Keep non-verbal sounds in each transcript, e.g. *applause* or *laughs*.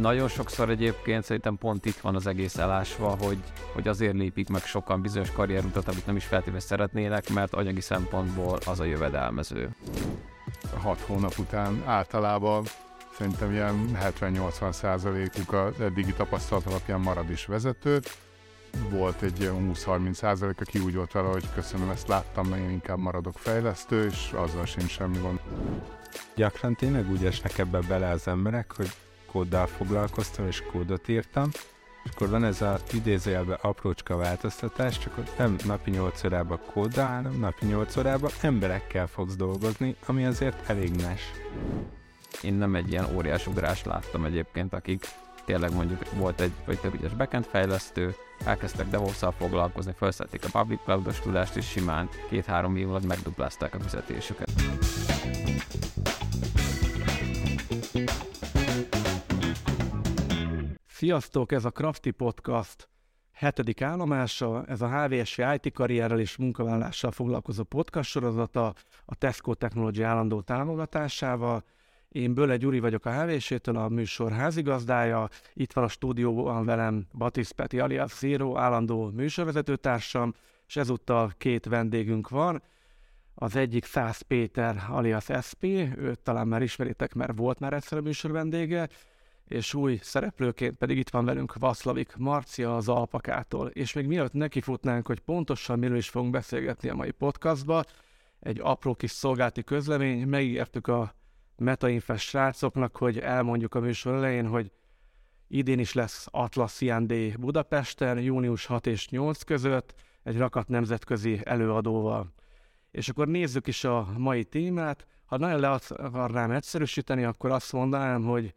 Nagyon sokszor egyébként szerintem pont itt van az egész elásva, hogy, hogy azért lépik meg sokan bizonyos karrierutat, amit nem is feltétlenül szeretnének, mert anyagi szempontból az a jövedelmező. A hat hónap után általában szerintem ilyen 70-80 százalékuk a eddigi tapasztalat alapján marad is vezető. Volt egy ilyen 20-30 százalék, aki úgy volt vele, hogy köszönöm, ezt láttam, én inkább maradok fejlesztő, és azzal sincs semmi gond. Gyakran tényleg úgy esnek ebbe bele az emberek, hogy kóddal foglalkoztam, és kódot írtam, és akkor van ez a idézőjelben aprócska változtatás, csak nem napi 8 órában kóddal, hanem napi 8 órában emberekkel fogsz dolgozni, ami azért elég más. Én nem egy ilyen óriás ugrás láttam egyébként, akik tényleg mondjuk volt egy vagy több ügyes backend fejlesztő, elkezdtek devops foglalkozni, felszették a public cloud tudást, és simán két-három év alatt megduplázták a fizetésüket. Sziasztok, ez a Crafty Podcast hetedik állomása, ez a HVSV IT karrierrel és munkavállással foglalkozó podcast sorozata a Tesco Technology állandó támogatásával. Én Böle Gyuri vagyok a HVSV-től, a műsor házigazdája. Itt van a stúdióban velem Batis Peti alias Zero, állandó műsorvezetőtársam, és ezúttal két vendégünk van. Az egyik Szász Péter alias SP, őt talán már ismeritek, mert volt már egyszer a műsor vendége, és új szereplőként pedig itt van velünk Vaszlavik Marcia az Alpakától. És még mielőtt nekifutnánk, hogy pontosan miről is fogunk beszélgetni a mai podcastba, egy apró kis szolgálti közlemény, megígértük a MetaInfest srácoknak, hogy elmondjuk a műsor elején, hogy idén is lesz Atlas IND Budapesten, június 6 és 8 között, egy rakat nemzetközi előadóval. És akkor nézzük is a mai témát. Ha nagyon le akarnám egyszerűsíteni, akkor azt mondanám, hogy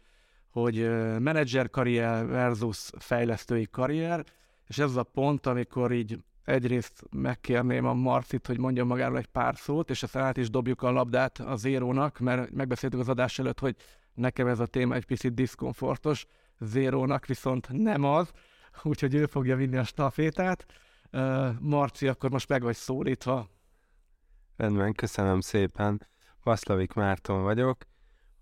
hogy menedzser karrier versus fejlesztői karrier, és ez az a pont, amikor így egyrészt megkérném a Marcit, hogy mondja magáról egy pár szót, és aztán át is dobjuk a labdát a Zérónak, mert megbeszéltük az adás előtt, hogy nekem ez a téma egy picit diszkomfortos, Zérónak viszont nem az, úgyhogy ő fogja vinni a stafétát. Marci, akkor most meg vagy szólítva. Rendben, köszönöm szépen. Vaszlavik Márton vagyok,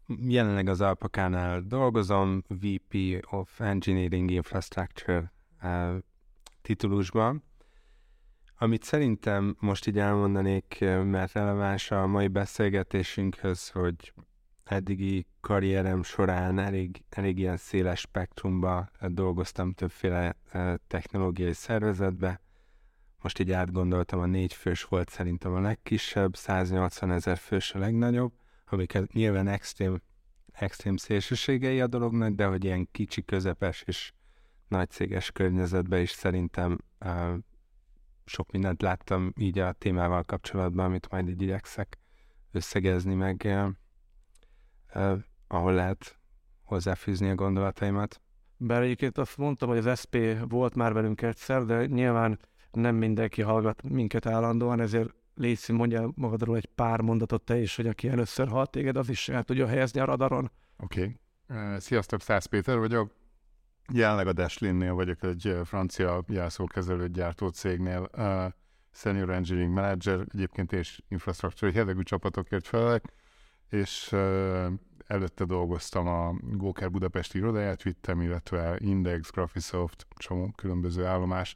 Jelenleg az Alpakánál dolgozom, VP of Engineering Infrastructure uh, titulusban. Amit szerintem most így elmondanék, mert releváns a mai beszélgetésünkhöz, hogy eddigi karrierem során elég, elég ilyen széles spektrumba dolgoztam többféle technológiai szervezetbe. Most így átgondoltam, a négy fős volt szerintem a legkisebb, 180 ezer fős a legnagyobb amiket nyilván extrém, extrém szélsőségei a dolognak, de hogy ilyen kicsi, közepes és nagy céges környezetben is szerintem uh, sok mindent láttam így a témával kapcsolatban, amit majd így igyekszek összegezni, meg uh, uh, ahol lehet hozzáfűzni a gondolataimat. Bár egyébként azt mondtam, hogy az SP volt már velünk egyszer, de nyilván nem mindenki hallgat minket állandóan, ezért Léci, mondja magadról egy pár mondatot te is, hogy aki először halt téged, az is el tudja helyezni a radaron. Oké. Okay. Sziasztok, Szász Péter vagyok. Jelenleg a Dashlinnél vagyok egy francia jelszókezelő gyártó cégnél, uh, Senior Engineering Manager, egyébként és infrastruktúrai jellegű csapatokért felelek, és uh, előtte dolgoztam a Góker Budapest irodáját, vittem, illetve Index, Graphisoft, csomó különböző állomás,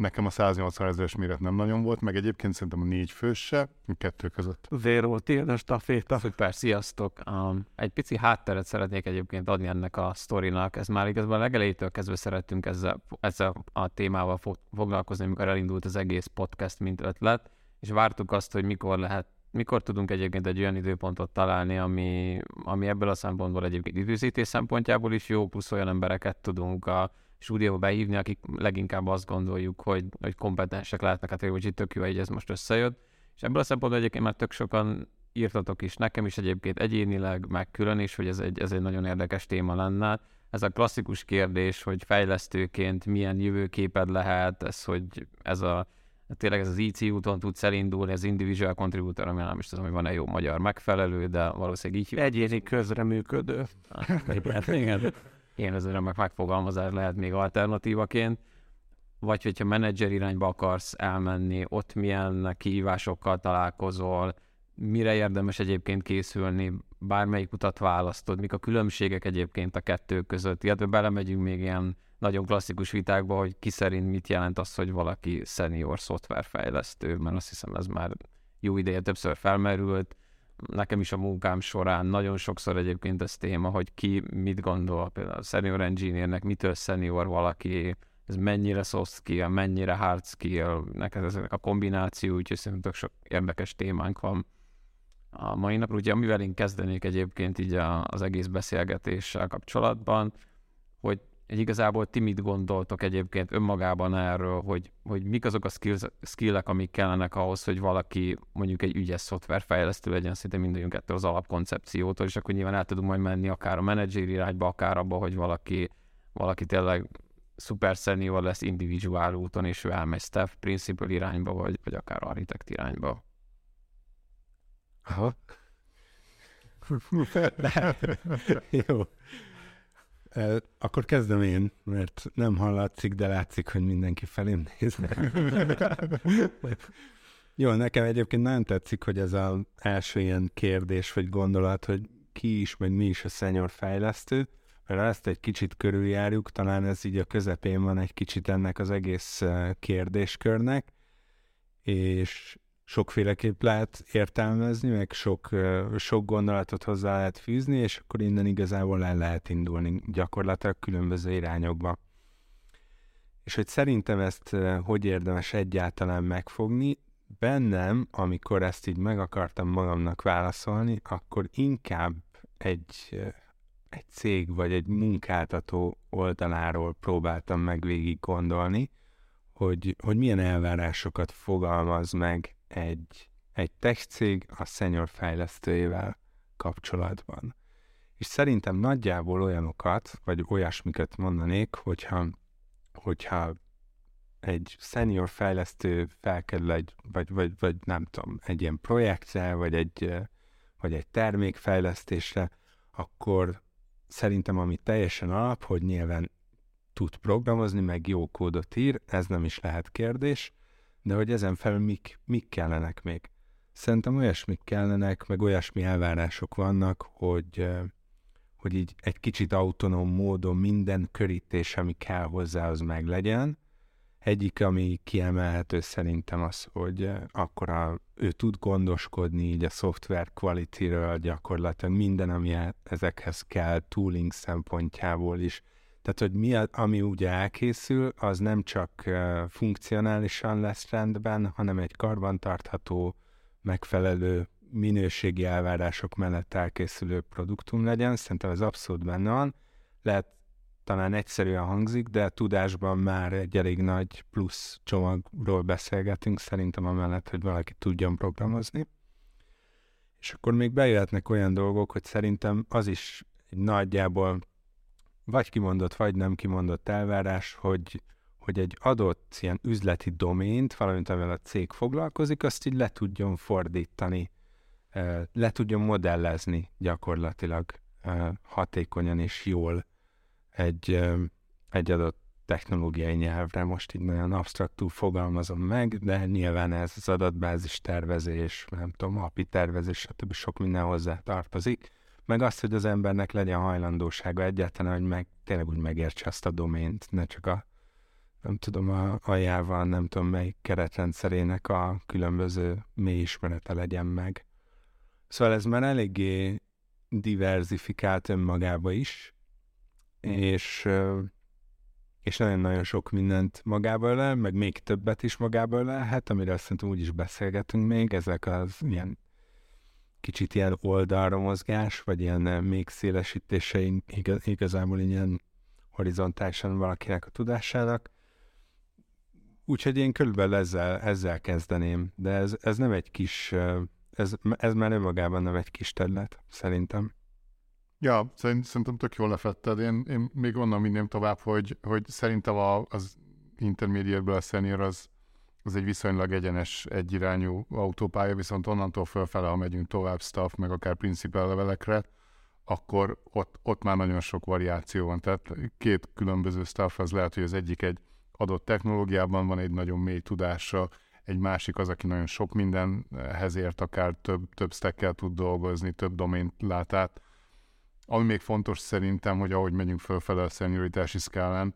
Nekem a 180 ezeres méret nem nagyon volt, meg egyébként szerintem a négy fős se, kettő között. Zero, a staféta. Szuper, sziasztok! Um, egy pici hátteret szeretnék egyébként adni ennek a sztorinak. Ez már igazából a legelejétől kezdve szerettünk ezzel, ezzel a témával fog, foglalkozni, amikor elindult az egész podcast, mint ötlet, és vártuk azt, hogy mikor lehet mikor tudunk egyébként egy olyan időpontot találni, ami, ami ebből a szempontból egyébként időzítés szempontjából is jó, plusz olyan embereket tudunk a stúdióba behívni, akik leginkább azt gondoljuk, hogy, hogy kompetensek lehetnek, hát hogy itt tök jó, hogy ez most összejött. És ebből a szempontból egyébként már tök sokan írtatok is nekem is egyébként egyénileg, meg külön is, hogy ez egy, ez egy nagyon érdekes téma lenne. Ez a klasszikus kérdés, hogy fejlesztőként milyen jövőképed lehet, ez, hogy ez a tényleg ez az IC úton tudsz elindulni, az individual contributor, ami nem is tudom, hogy van-e jó magyar megfelelő, de valószínűleg így. Egyéni közreműködő. Hát, igen én az remek megfogalmazás lehet még alternatívaként, vagy hogyha menedzser irányba akarsz elmenni, ott milyen kihívásokkal találkozol, mire érdemes egyébként készülni, bármelyik utat választod, mik a különbségek egyébként a kettő között, illetve belemegyünk még ilyen nagyon klasszikus vitákba, hogy ki szerint mit jelent az, hogy valaki senior szoftverfejlesztő, mert azt hiszem ez már jó ideje többször felmerült. Nekem is a munkám során nagyon sokszor egyébként ez téma, hogy ki mit gondol, például a senior engineernek mitől senior valaki, ez mennyire soft skill, mennyire hard skill, neked ezek a kombináció, úgyhogy szerintem sok érdekes témánk van a mai napra. Ugye amivel én kezdenék egyébként így a, az egész beszélgetéssel kapcsolatban, hogy igazából ti mit gondoltok egyébként önmagában erről, hogy, hogy mik azok a skills, skillek, amik kellenek ahhoz, hogy valaki mondjuk egy ügyes szoftverfejlesztő legyen, szinte mindegyünk ettől az alapkoncepciótól, és akkor nyilván el tudunk majd menni akár a menedzser irányba, akár abba, hogy valaki, valaki tényleg szuper senior lesz individuál úton, és ő elmegy staff principal irányba, vagy, vagy akár architekt irányba. Aha. *laughs* Jó. Akkor kezdem én, mert nem hallatszik, de látszik, hogy mindenki felém néz. Jó, nekem egyébként nagyon tetszik, hogy ez az első ilyen kérdés vagy gondolat, hogy ki is, vagy mi is a senior fejlesztő, mert ezt egy kicsit körüljárjuk, talán ez így a közepén van egy kicsit ennek az egész kérdéskörnek, és sokféleképp lehet értelmezni, meg sok, sok gondolatot hozzá lehet fűzni, és akkor innen igazából el lehet indulni gyakorlatilag különböző irányokba. És hogy szerintem ezt hogy érdemes egyáltalán megfogni, bennem, amikor ezt így meg akartam magamnak válaszolni, akkor inkább egy, egy cég vagy egy munkáltató oldaláról próbáltam meg végig gondolni, hogy, hogy milyen elvárásokat fogalmaz meg egy, egy tech cég a senior fejlesztőjével kapcsolatban. És szerintem nagyjából olyanokat, vagy olyasmiket mondanék, hogyha, hogyha egy senior fejlesztő felkerül egy, vagy, vagy, vagy nem tudom, egy ilyen projektre, vagy egy, vagy egy termékfejlesztésre, akkor szerintem ami teljesen alap, hogy nyilván tud programozni, meg jó kódot ír, ez nem is lehet kérdés, de hogy ezen felül mik, mik kellenek még. Szerintem olyasmik kellenek, meg olyasmi elvárások vannak, hogy, hogy így egy kicsit autonóm módon minden körítés, ami kell hozzá, az meg legyen. Egyik, ami kiemelhető szerintem az, hogy akkor a, ő tud gondoskodni így a szoftver quality-ről gyakorlatilag minden, ami ezekhez kell tooling szempontjából is tehát, hogy mi, a, ami ugye elkészül, az nem csak uh, funkcionálisan lesz rendben, hanem egy karbantartható, megfelelő minőségi elvárások mellett elkészülő produktum legyen. Szerintem ez abszolút benne van. Lehet talán egyszerűen hangzik, de tudásban már egy elég nagy plusz csomagról beszélgetünk, szerintem amellett, hogy valaki tudjon programozni. És akkor még bejöhetnek olyan dolgok, hogy szerintem az is nagyjából vagy kimondott, vagy nem kimondott elvárás, hogy, hogy egy adott ilyen üzleti domént, valamint amivel a cég foglalkozik, azt így le tudjon fordítani, le tudjon modellezni gyakorlatilag hatékonyan és jól egy, egy adott technológiai nyelvre. Most így nagyon absztraktú fogalmazom meg, de nyilván ez az adatbázis tervezés, nem tudom, API tervezés, stb. sok minden hozzá tartozik meg azt, hogy az embernek legyen hajlandósága egyáltalán, hogy meg, tényleg úgy megértse azt a domént, ne csak a nem tudom, a aljával, nem tudom melyik keretrendszerének a különböző mély ismerete legyen meg. Szóval ez már eléggé diversifikált önmagába is, és, és nagyon-nagyon sok mindent magából le, meg még többet is magából lehet, amiről szerintem úgy is beszélgetünk még, ezek az ilyen kicsit ilyen oldalra mozgás, vagy ilyen eh, még szélesítése igaz, igazából ilyen horizontálisan valakinek a tudásának. Úgyhogy én körülbelül ezzel, ezzel kezdeném, de ez, ez nem egy kis, eh, ez, ez már önmagában nem egy kis terület, szerintem. Ja, szerintem tök jól lefetted. Én, én még onnan minném tovább, hogy, hogy szerintem a, az intermediate a senior az, az egy viszonylag egyenes, egyirányú autópálya, viszont onnantól fölfele, ha megyünk tovább staff, meg akár principal levelekre, akkor ott, ott már nagyon sok variáció van. Tehát két különböző staff, az lehet, hogy az egyik egy adott technológiában van egy nagyon mély tudása, egy másik az, aki nagyon sok mindenhez ért, akár több, több stackkel tud dolgozni, több domént lát át. Ami még fontos szerintem, hogy ahogy megyünk fölfele a szenioritási szkálán,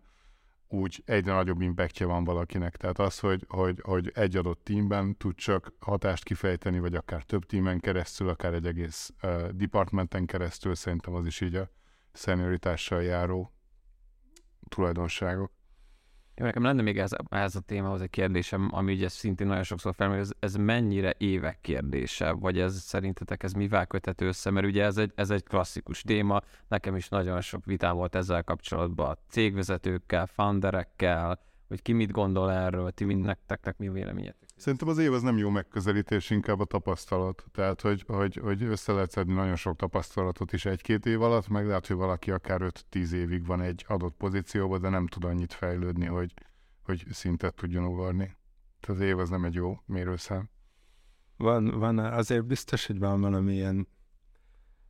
úgy egyre nagyobb impactja van valakinek. Tehát az, hogy, hogy, hogy egy adott teamben tud csak hatást kifejteni, vagy akár több teamen keresztül, akár egy egész uh, departmenten keresztül, szerintem az is így a szenioritással járó tulajdonságok. Jó, nekem lenne még ez, ez a témához egy kérdésem, ami ugye szintén nagyon sokszor felmerül, ez, ez mennyire évek kérdése, vagy ez szerintetek ez mivel köthető össze, mert ugye ez egy, ez egy klasszikus téma, nekem is nagyon sok vitám volt ezzel kapcsolatban a cégvezetőkkel, founderekkel, hogy ki mit gondol erről, ti mind nektek mi véleményetek? Szerintem az év az nem jó megközelítés, inkább a tapasztalat. Tehát, hogy, hogy, hogy össze lehet szedni nagyon sok tapasztalatot is egy-két év alatt, meg lehet, hogy valaki akár 5-10 évig van egy adott pozícióban, de nem tud annyit fejlődni, hogy, hogy szintet tudjon ugarni. Tehát az év az nem egy jó mérőszám. Van, van, azért biztos, hogy van valamilyen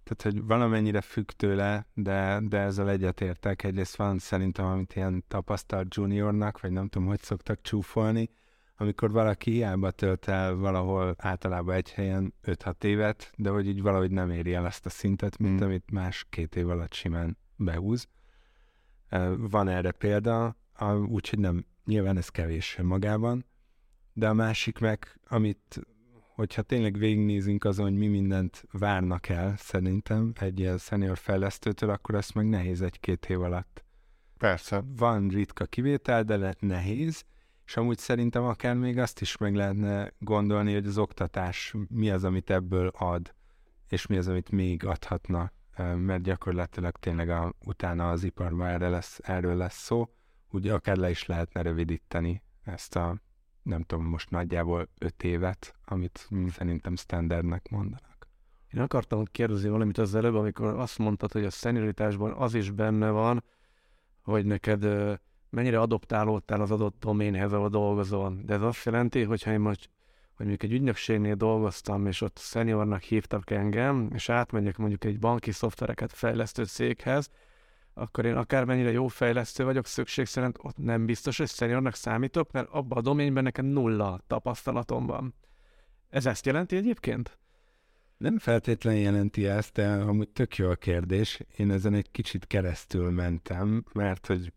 tehát, hogy valamennyire függ tőle, de, de ezzel egyetértek. Egyrészt van szerintem, amit ilyen tapasztalt juniornak, vagy nem tudom, hogy szoktak csúfolni, amikor valaki hiába tölt el valahol általában egy helyen 5-6 évet, de hogy így valahogy nem éri el azt a szintet, mint mm. amit más két év alatt simán behúz. Van erre példa, úgyhogy nem, nyilván ez kevés magában, de a másik meg, amit, hogyha tényleg végignézünk azon, hogy mi mindent várnak el, szerintem egy ilyen senior fejlesztőtől, akkor azt meg nehéz egy-két év alatt. Persze. Van ritka kivétel, de nehéz, és amúgy szerintem akár még azt is meg lehetne gondolni, hogy az oktatás mi az, amit ebből ad, és mi az, amit még adhatna, mert gyakorlatilag tényleg a, utána az iparban erre lesz, erről lesz szó, úgy akár le is lehetne rövidíteni ezt a, nem tudom, most nagyjából öt évet, amit hmm. szerintem standardnek mondanak. Én akartam kérdezni valamit az előbb, amikor azt mondtad, hogy a szenioritásban az is benne van, hogy neked mennyire adoptálódtál az adott doménhez, ahol dolgozol. De ez azt jelenti, hogy ha én most hogy mondjuk egy ügynökségnél dolgoztam, és ott seniornak hívtak engem, és átmegyek mondjuk egy banki szoftvereket fejlesztő céghez, akkor én akármennyire jó fejlesztő vagyok, szükség szerint ott nem biztos, hogy seniornak számítok, mert abban a doménben nekem nulla tapasztalatom van. Ez ezt jelenti egyébként? Nem feltétlenül jelenti ezt, de amúgy tök jó a kérdés. Én ezen egy kicsit keresztül mentem, mert hogy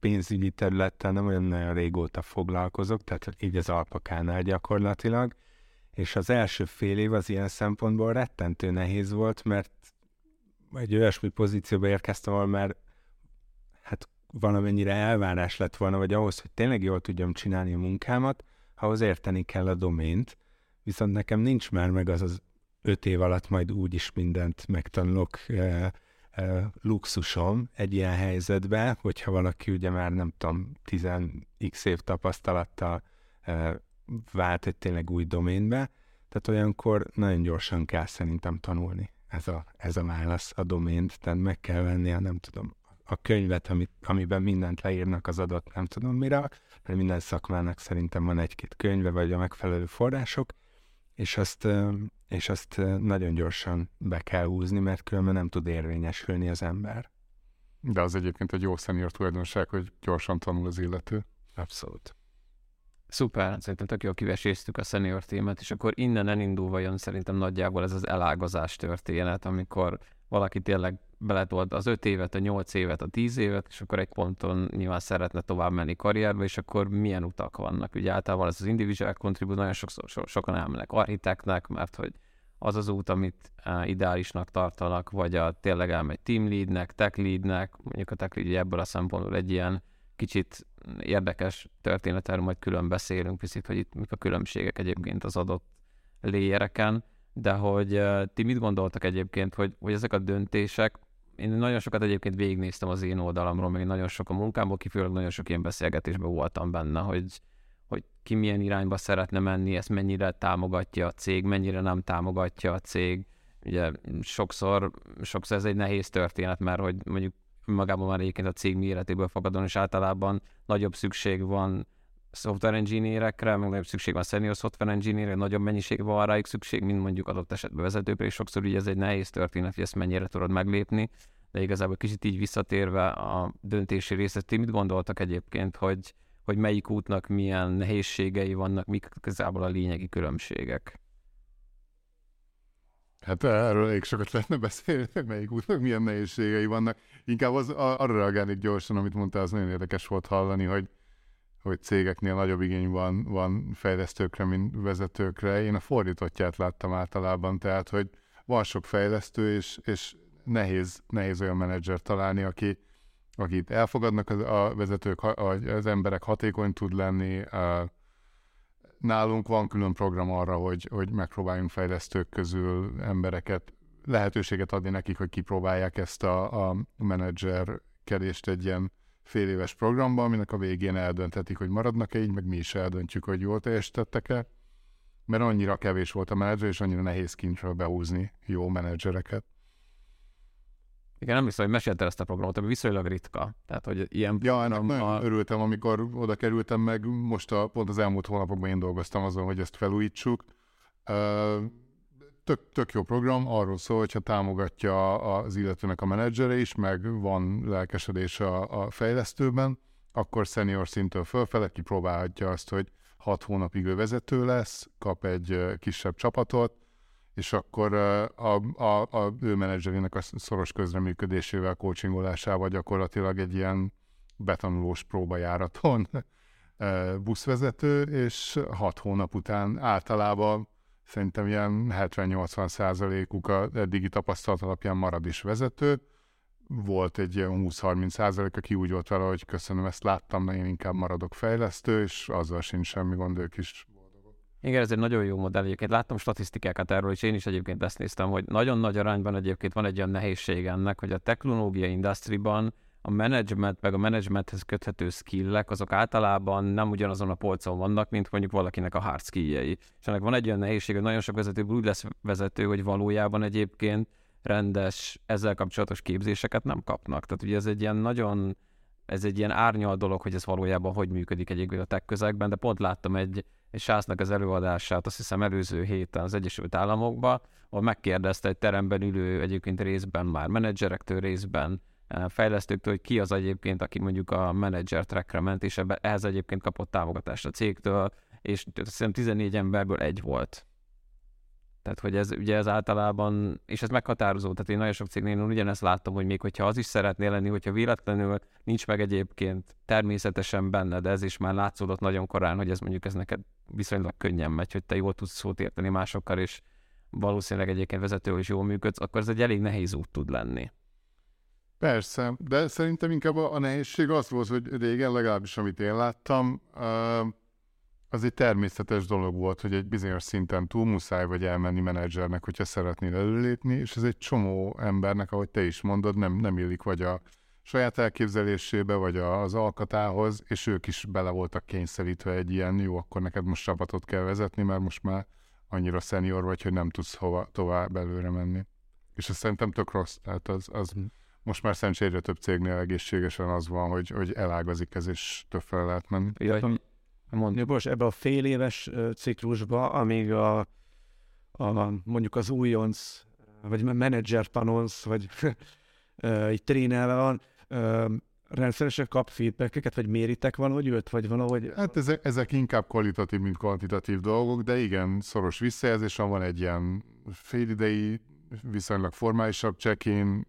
pénzügyi területtel nem olyan nagyon régóta foglalkozok, tehát így az alpakánál gyakorlatilag, és az első fél év az ilyen szempontból rettentő nehéz volt, mert egy olyasmi pozícióba érkeztem, ahol már hát valamennyire elvárás lett volna, vagy ahhoz, hogy tényleg jól tudjam csinálni a munkámat, ahhoz érteni kell a domént, viszont nekem nincs már meg az az öt év alatt majd úgy is mindent megtanulok, eh, luxusom egy ilyen helyzetben, hogyha valaki ugye már nem tudom, 10x év tapasztalattal vált egy tényleg új doménbe, tehát olyankor nagyon gyorsan kell szerintem tanulni ez a, ez a válasz, a domént, tehát meg kell venni a nem tudom, a könyvet, amit, amiben mindent leírnak az adott nem tudom mire, mert minden szakmának szerintem van egy-két könyve, vagy a megfelelő források, és azt, és azt nagyon gyorsan be kell húzni, mert különben nem tud érvényesülni az ember. De az egyébként egy jó szenior tulajdonság, hogy gyorsan tanul az illető. Abszolút. Szuper, szerintem tök jól kiveséztük a senior témát, és akkor innen elindulva jön szerintem nagyjából ez az elágazás történet, amikor valaki tényleg beletolt az öt évet, a nyolc évet, a tíz évet, és akkor egy ponton nyilván szeretne tovább menni karrierbe, és akkor milyen utak vannak. Ugye általában ez az individual contribute, nagyon sokszor, so, sokan elmennek architektnek, mert hogy az az út, amit uh, ideálisnak tartanak, vagy a tényleg elmegy team leadnek, tech leadnek, mondjuk a tech lead ebből a szempontból egy ilyen kicsit érdekes történet, erről majd külön beszélünk, picit, hogy itt mik a különbségek egyébként az adott léjereken, de hogy ti mit gondoltak egyébként, hogy, hogy ezek a döntések, én nagyon sokat egyébként végignéztem az én oldalamról, meg nagyon sok a munkámból, kifőleg nagyon sok ilyen beszélgetésben voltam benne, hogy, hogy ki milyen irányba szeretne menni, ezt mennyire támogatja a cég, mennyire nem támogatja a cég. Ugye sokszor, sokszor ez egy nehéz történet, mert hogy mondjuk magában már egyébként a cég méretéből fakadon, és általában nagyobb szükség van software engineerekre, meg nagyobb szükség van senior software engineer nagyobb mennyiség van rájuk szükség, mint mondjuk adott esetben vezetőkre, és sokszor ugye ez egy nehéz történet, hogy ezt mennyire tudod meglépni, de igazából kicsit így visszatérve a döntési részet, ti mit gondoltak egyébként, hogy, hogy melyik útnak milyen nehézségei vannak, mik igazából a lényegi különbségek. Hát erről elég sokat lehetne beszélni, hogy melyik útnak milyen nehézségei vannak. Inkább az, arra reagálnék gyorsan, amit mondtál, az nagyon érdekes volt hallani, hogy, hogy cégeknél nagyobb igény van, van fejlesztőkre, mint vezetőkre. Én a fordítottját láttam általában, tehát, hogy van sok fejlesztő, és, és nehéz, nehéz olyan menedzser találni, aki, akit elfogadnak az, a vezetők, az emberek hatékony tud lenni, nálunk van külön program arra, hogy, hogy megpróbáljunk fejlesztők közül embereket, lehetőséget adni nekik, hogy kipróbálják ezt a, a menedzserkedést egy ilyen fél éves programban, aminek a végén eldönthetik, hogy maradnak-e így, meg mi is eldöntjük, hogy jól teljesítettek-e, mert annyira kevés volt a menedzser, és annyira nehéz kincsről behúzni jó menedzsereket. Igen, nem hiszem, hogy meséltél ezt a programot, ami viszonylag ritka. Tehát, hogy ilyen... Ja, ennek nagyon a... örültem, amikor oda kerültem meg, most a, pont az elmúlt hónapokban én dolgoztam azon, hogy ezt felújítsuk. Tök, tök jó program, arról szól, hogyha támogatja az illetőnek a menedzsere is, meg van lelkesedés a, a fejlesztőben, akkor senior szintől fölfele kipróbálhatja azt, hogy hat hónapig ő vezető lesz, kap egy kisebb csapatot, és akkor a, a, a ő menedzserének a szoros közreműködésével, coachingolásával gyakorlatilag egy ilyen betanulós próbajáraton buszvezető, és hat hónap után általában szerintem ilyen 70-80 százalékuk a eddigi tapasztalat alapján marad is vezető. Volt egy ilyen 20-30 százalék, aki úgy volt vele, hogy köszönöm, ezt láttam, de én inkább maradok fejlesztő, és azzal sincs semmi gond, ők is igen, ez egy nagyon jó modell. Egyébként láttam statisztikákat erről, és én is egyébként ezt néztem, hogy nagyon nagy arányban egyébként van egy olyan nehézség ennek, hogy a technológiai industriban a management, meg a managementhez köthető skillek, azok általában nem ugyanazon a polcon vannak, mint mondjuk valakinek a hard skilljei. És ennek van egy olyan nehézség, hogy nagyon sok vezető úgy lesz vezető, hogy valójában egyébként rendes ezzel kapcsolatos képzéseket nem kapnak. Tehát ugye ez egy ilyen nagyon, ez egy ilyen árnyal dolog, hogy ez valójában hogy működik egyébként a tech közegben, de pont láttam egy, és Sásznak az előadását azt hiszem előző héten az Egyesült Államokban, ahol megkérdezte egy teremben ülő egyébként részben már menedzserektől, részben fejlesztőktől, hogy ki az egyébként, aki mondjuk a menedzser trackre ment, és ebbe, ehhez egyébként kapott támogatást a cégtől, és hiszem 14 emberből egy volt. Tehát, hogy ez ugye ez általában, és ez meghatározó, tehát én nagyon sok cégnél ugyanezt láttam, hogy még hogyha az is szeretnél lenni, hogyha véletlenül nincs meg egyébként természetesen benne, de ez is már látszódott nagyon korán, hogy ez mondjuk ez neked viszonylag könnyen megy, hogy te jól tudsz szót érteni másokkal, és valószínűleg egyébként vezető is jól működsz, akkor ez egy elég nehéz út tud lenni. Persze, de szerintem inkább a, nehézség az volt, hogy régen legalábbis, amit én láttam, az egy természetes dolog volt, hogy egy bizonyos szinten túl muszáj vagy elmenni menedzsernek, hogyha szeretnél előlépni, és ez egy csomó embernek, ahogy te is mondod, nem, nem illik vagy a saját elképzelésébe, vagy az alkatához, és ők is bele voltak kényszerítve egy ilyen, jó, akkor neked most csapatot kell vezetni, mert most már annyira szenior vagy, hogy nem tudsz hova tovább előre menni. És ez szerintem tök rossz, tehát az, az hmm. Most már szerencsére több cégnél egészségesen az van, hogy, hogy elágazik ez, és többfele lehet menni. Jaj, Mondja, most ebbe a fél éves ciklusba, amíg a, a mondjuk az újonc, vagy menedzser panonsz, vagy *laughs* így trénelve van, rendszeresen kap feedbackeket, vagy méritek valahogy őt, vagy valahogy... Hát ezek, ezek inkább kvalitatív, mint kvantitatív dolgok, de igen, szoros visszajelzés, van egy ilyen félidei, viszonylag formálisabb check-in,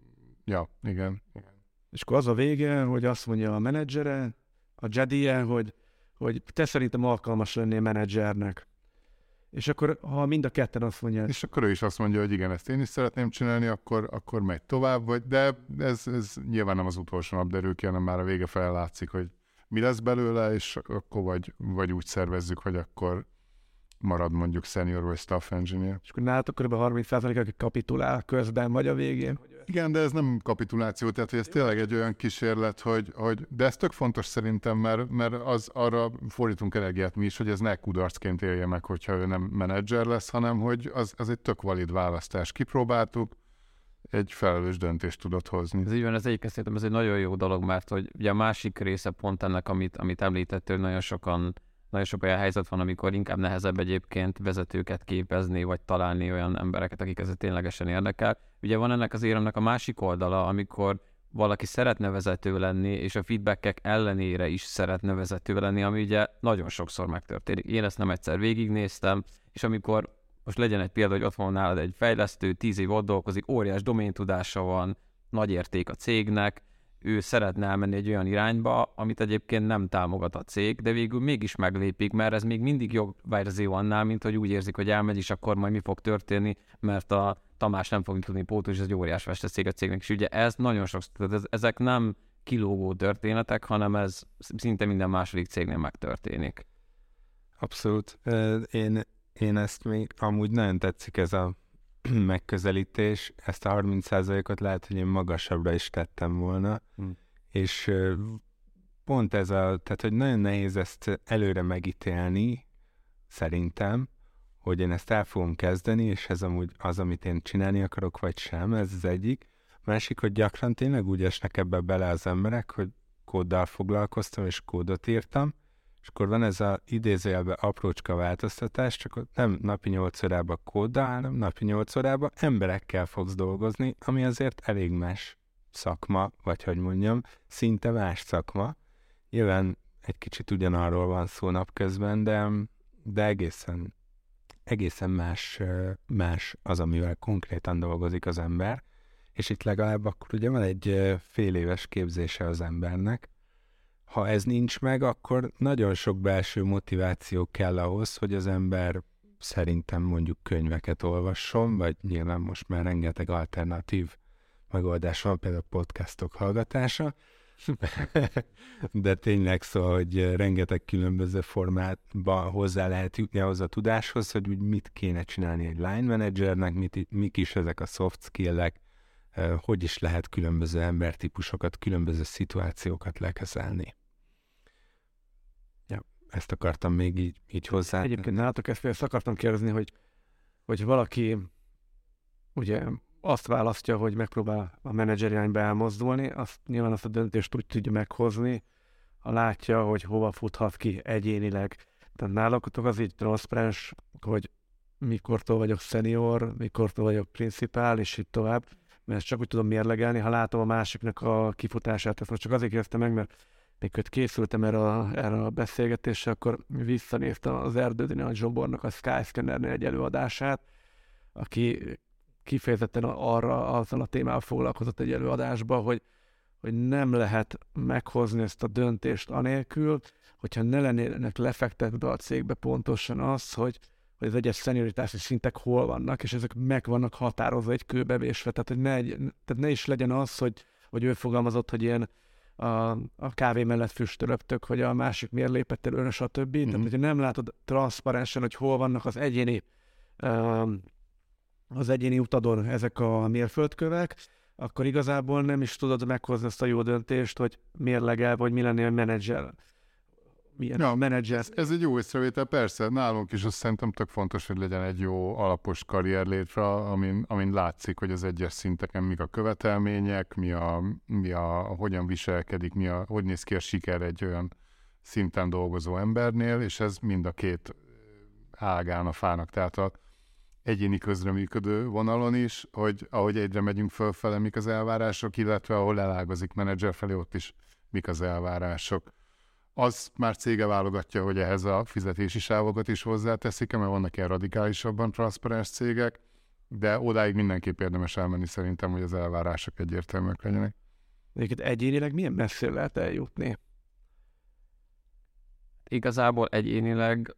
ja, igen. igen. És akkor az a vége, hogy azt mondja a menedzsere, a Jedie, hogy hogy te szerintem alkalmas lennél menedzsernek. És akkor, ha mind a ketten azt mondják... És akkor ő is azt mondja, hogy igen, ezt én is szeretném csinálni, akkor, akkor megy tovább, vagy, de ez, ez nyilván nem az utolsó nap derül ki, hanem már a vége fellátszik, hogy mi lesz belőle, és akkor vagy, vagy úgy szervezzük, hogy akkor marad mondjuk senior vagy staff engineer. És akkor nálatok kb. 30% aki kapitulál közben vagy a végén. Igen, de ez nem kapituláció, tehát hogy ez tényleg egy olyan kísérlet, hogy, hogy de ez tök fontos szerintem, mert, mert az arra fordítunk energiát mi is, hogy ez ne kudarcként élje meg, hogyha ő nem menedzser lesz, hanem hogy az, az egy tök valid választás. Kipróbáltuk, egy felelős döntést tudott hozni. Ez így van, ez egyébként szerintem ez egy nagyon jó dolog, mert hogy ugye a másik része pont ennek, amit, amit említettél, hogy nagyon sokan nagyon sok olyan helyzet van, amikor inkább nehezebb egyébként vezetőket képezni, vagy találni olyan embereket, akik ezzel ténylegesen érdekel. Ugye van ennek az éremnek a másik oldala, amikor valaki szeretne vezető lenni, és a feedbackek ellenére is szeretne vezető lenni, ami ugye nagyon sokszor megtörténik. Én ezt nem egyszer végignéztem, és amikor most legyen egy példa, hogy ott van nálad egy fejlesztő, tíz év ott dolgozik, óriás doméntudása van, nagy érték a cégnek, ő szeretne elmenni egy olyan irányba, amit egyébként nem támogat a cég, de végül mégis meglépik, mert ez még mindig jobb verzió annál, mint hogy úgy érzik, hogy elmegy, és akkor majd mi fog történni, mert a Tamás nem fog tudni pótolni, és ez egy óriás cég a cégnek. És ugye ez nagyon sok, tehát ez, ezek nem kilógó történetek, hanem ez szinte minden második cégnél megtörténik. Abszolút. Én, én ezt még amúgy nagyon tetszik ez a *clears throat* megközelítés, ezt a 30%-ot lehet, hogy én magasabbra is tettem volna, hmm. és pont ez a, tehát hogy nagyon nehéz ezt előre megítélni, szerintem, hogy én ezt el fogom kezdeni, és ez amúgy az, amit én csinálni akarok, vagy sem, ez az egyik. Másik, hogy gyakran tényleg úgy esnek ebbe bele az emberek, hogy kóddal foglalkoztam, és kódot írtam, és akkor van ez a idézőjelben aprócska változtatás, csak nem napi 8 órában kóddal, hanem napi 8 órában emberekkel fogsz dolgozni, ami azért elég más szakma, vagy hogy mondjam, szinte más szakma. Nyilván egy kicsit ugyanarról van szó napközben, de, de egészen, egészen más, más az, amivel konkrétan dolgozik az ember, és itt legalább akkor ugye van egy fél éves képzése az embernek, ha ez nincs meg, akkor nagyon sok belső motiváció kell ahhoz, hogy az ember szerintem mondjuk könyveket olvasson, vagy nyilván most már rengeteg alternatív megoldás van, például podcastok hallgatása, *laughs* de tényleg szó, hogy rengeteg különböző formátban hozzá lehet jutni ahhoz a tudáshoz, hogy úgy mit kéne csinálni egy line managernek, mit, mik is ezek a soft skill-ek, hogy is lehet különböző embertípusokat, különböző szituációkat lekezelni. Ezt akartam még így, így hozzá. Egyébként nálatok ezt, ezt akartam kérdezni, hogy, hogy valaki ugye azt választja, hogy megpróbál a menedzser irányba elmozdulni, azt nyilván azt a döntést úgy tudja meghozni, ha látja, hogy hova futhat ki egyénileg. Tehát nálatok az így transzparens, hogy mikortól vagyok senior, mikortól vagyok principál, és így tovább, mert ezt csak úgy tudom mérlegelni, ha látom a másiknak a kifutását. Ezt most csak azért kérdeztem meg, mert mikor készültem erre a, erre a beszélgetésre, akkor visszanéztem az Erdődi Nagy Zsobornak a Skyscannernél egy előadását, aki kifejezetten arra, azzal a témával foglalkozott egy előadásba, hogy, hogy nem lehet meghozni ezt a döntést anélkül, hogyha ne lennének lefektetve a cégbe pontosan az, hogy, hogy az egyes szenioritási szintek hol vannak, és ezek meg vannak határozva egy kőbevésve, tehát, hogy ne, egy, tehát ne is legyen az, hogy, hogy ő fogalmazott, hogy ilyen a, a kávé mellett füstölöptök, hogy a másik miért lépett el ön, stb. Mm-hmm. Tehát, hogyha nem látod transzparensen, hogy hol vannak az egyéni um, az egyéni utadon ezek a mérföldkövek, akkor igazából nem is tudod meghozni azt a jó döntést, hogy mérlegel, vagy mi lennél menedzser milyen ja, menedzser. Ez, egy jó észrevétel, persze, nálunk is azt szerintem tök fontos, hogy legyen egy jó alapos karrier létre, amin, amin látszik, hogy az egyes szinteken mik a követelmények, mi a, mi a, hogyan viselkedik, mi a, hogy néz ki a siker egy olyan szinten dolgozó embernél, és ez mind a két ágán a fának, tehát a egyéni közreműködő vonalon is, hogy ahogy egyre megyünk fölfele, mik az elvárások, illetve ahol elágazik menedzser felé, ott is mik az elvárások az már cége válogatja, hogy ehhez a fizetési sávokat is hozzáteszik, mert vannak ilyen radikálisabban transzparens cégek, de odáig mindenképp érdemes elmenni szerintem, hogy az elvárások egyértelműek legyenek. Egyébként egyénileg milyen messzire lehet eljutni? Igazából egyénileg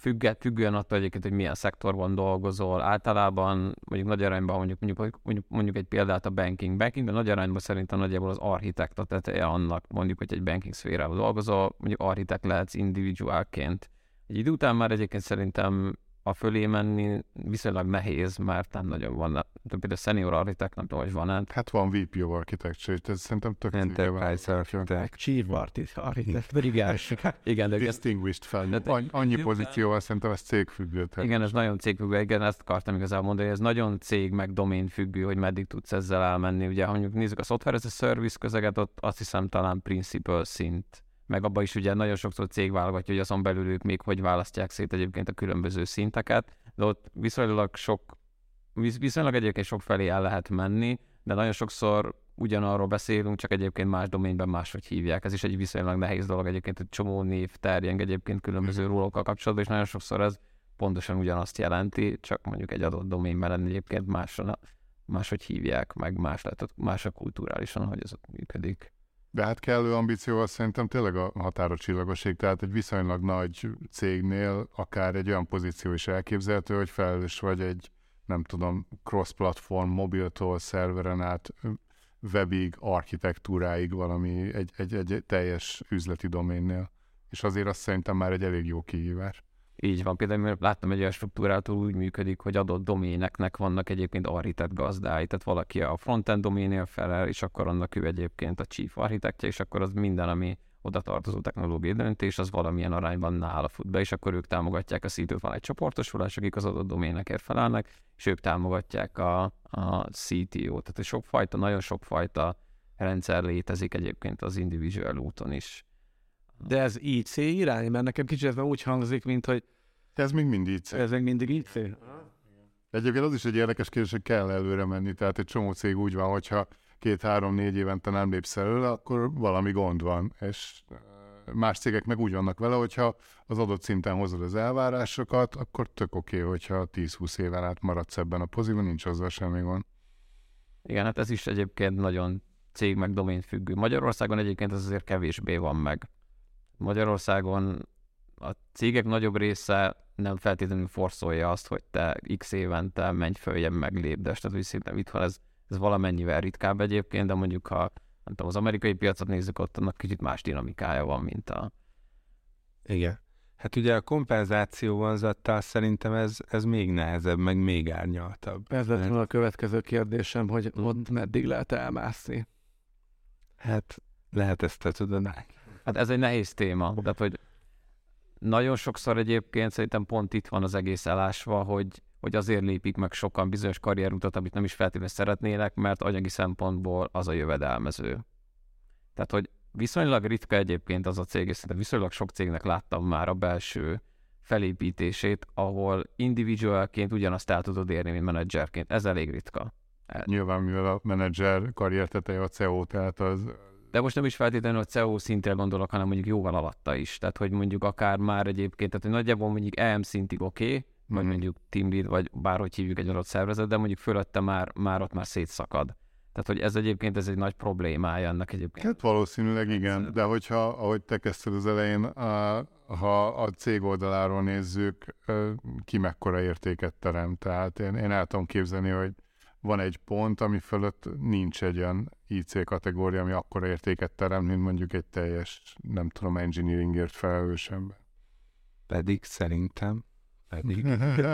függet, függően attól egyébként, hogy milyen szektorban dolgozol. Általában mondjuk nagy arányban mondjuk, mondjuk, mondjuk, mondjuk egy példát a banking. Bankingben nagy arányban szerintem nagyjából az architekt a teteje annak, mondjuk, hogy egy banking szférában dolgozol, mondjuk architekt lehetsz individuálként. Egy idő után már egyébként szerintem a fölé menni viszonylag nehéz, mert nem nagyon van. Például senior architect, nem tudom, hogy van-e. Hát van VP of Architecture, ez szerintem tök Enterprise Architect. Chief Architect, pedig *laughs* Igen, de Distinguished fel. De, annyi pozícióval szerintem ez cégfüggő. Igen, ez nagyon cégfüggő. Igen, ezt akartam igazából mondani, hogy ez nagyon cég meg domén függő, hogy meddig tudsz ezzel elmenni. Ugye, ha mondjuk nézzük a software as a service közeget, ott azt hiszem talán principal szint meg abban is ugye nagyon sokszor cég válogatja, hogy azon belül ők még hogy választják szét egyébként a különböző szinteket, de ott viszonylag sok, viszonylag egyébként sok felé el lehet menni, de nagyon sokszor ugyanarról beszélünk, csak egyébként más doménben máshogy hívják. Ez is egy viszonylag nehéz dolog egyébként, egy csomó név terjeng egyébként különböző rólókkal kapcsolatban, és nagyon sokszor ez pontosan ugyanazt jelenti, csak mondjuk egy adott doménben egyébként máson, máshogy hívják, meg más, lehet, más a kulturálisan, hogy ez ott működik. De hát kellő ambícióval szerintem tényleg a határa csillagoség, tehát egy viszonylag nagy cégnél akár egy olyan pozíció is elképzelhető, hogy felelős vagy egy, nem tudom, cross-platform, mobiltól, szerveren át, webig, architektúráig valami, egy, egy, egy teljes üzleti doménnél. És azért azt szerintem már egy elég jó kihívás. Így van, például láttam egy olyan struktúrát, úgy működik, hogy adott doméneknek vannak egyébként architekt gazdái, tehát valaki a frontend doménél felel, és akkor annak ő egyébként a chief architektje, és akkor az minden, ami oda tartozó technológiai döntés, az valamilyen arányban nála fut be, és akkor ők támogatják a CTO-t, van egy csoportosulás, akik az adott doménekért felelnek, és ők támogatják a, a CTO-t. Tehát sokfajta, nagyon sokfajta rendszer létezik egyébként az individual úton is. De ez IC irány? Mert nekem kicsit ez úgy hangzik, mint hogy... Ez még mindig IC. Ez még mindig IC? Egyébként az is egy érdekes kérdés, hogy kell előre menni. Tehát egy csomó cég úgy van, hogyha két-három-négy évente nem lépsz előle, akkor valami gond van. És más cégek meg úgy vannak vele, hogyha az adott szinten hozod az elvárásokat, akkor tök oké, okay, hogyha 10-20 éven át maradsz ebben a pozícióban, nincs azzal semmi gond. Igen, hát ez is egyébként nagyon cég meg domén függő. Magyarországon egyébként ez azért kevésbé van meg. Magyarországon a cégek nagyobb része nem feltétlenül forszolja azt, hogy te x évente menj följebb, meg lépdes. Tehát úgy szerintem itthon ez, ez valamennyivel ritkább egyébként, de mondjuk ha nem tudom, az amerikai piacot nézzük, ott annak kicsit más dinamikája van, mint a... Igen. Hát ugye a kompenzáció vonzattal szerintem ez, ez még nehezebb, meg még árnyaltabb. Ez lett a következő kérdésem, hogy ott meddig lehet elmászni? Hát lehet ezt te tudod. Hát ez egy nehéz téma, tehát hogy nagyon sokszor egyébként szerintem pont itt van az egész elásva, hogy, hogy azért lépik meg sokan bizonyos karrierutat, amit nem is feltétlenül szeretnének, mert anyagi szempontból az a jövedelmező. Tehát, hogy viszonylag ritka egyébként az a cég, és szerintem viszonylag sok cégnek láttam már a belső felépítését, ahol individualként ugyanazt el tudod érni, mint menedzserként. Ez elég ritka. Nyilván, mivel a menedzser karrierteteje a CEO, tehát az de most nem is feltétlenül a CEO szintre gondolok, hanem mondjuk jóval alatta is. Tehát, hogy mondjuk akár már egyébként, tehát hogy nagyjából mondjuk EM szintig oké, okay, vagy mm-hmm. mondjuk team lead, vagy bárhogy hívjuk egy adott szervezet, de mondjuk fölötte már, már ott már szétszakad. Tehát, hogy ez egyébként ez egy nagy problémája ennek egyébként. Hát valószínűleg igen, de hogyha, ahogy te kezdted az elején, a, ha a cég oldaláról nézzük, ki mekkora értéket terem. Tehát én, én el tudom képzelni, hogy van egy pont, ami fölött nincs egy olyan IC kategória, ami akkora értéket terem, mint mondjuk egy teljes, nem tudom, engineeringért felelős ember. Pedig szerintem pedig.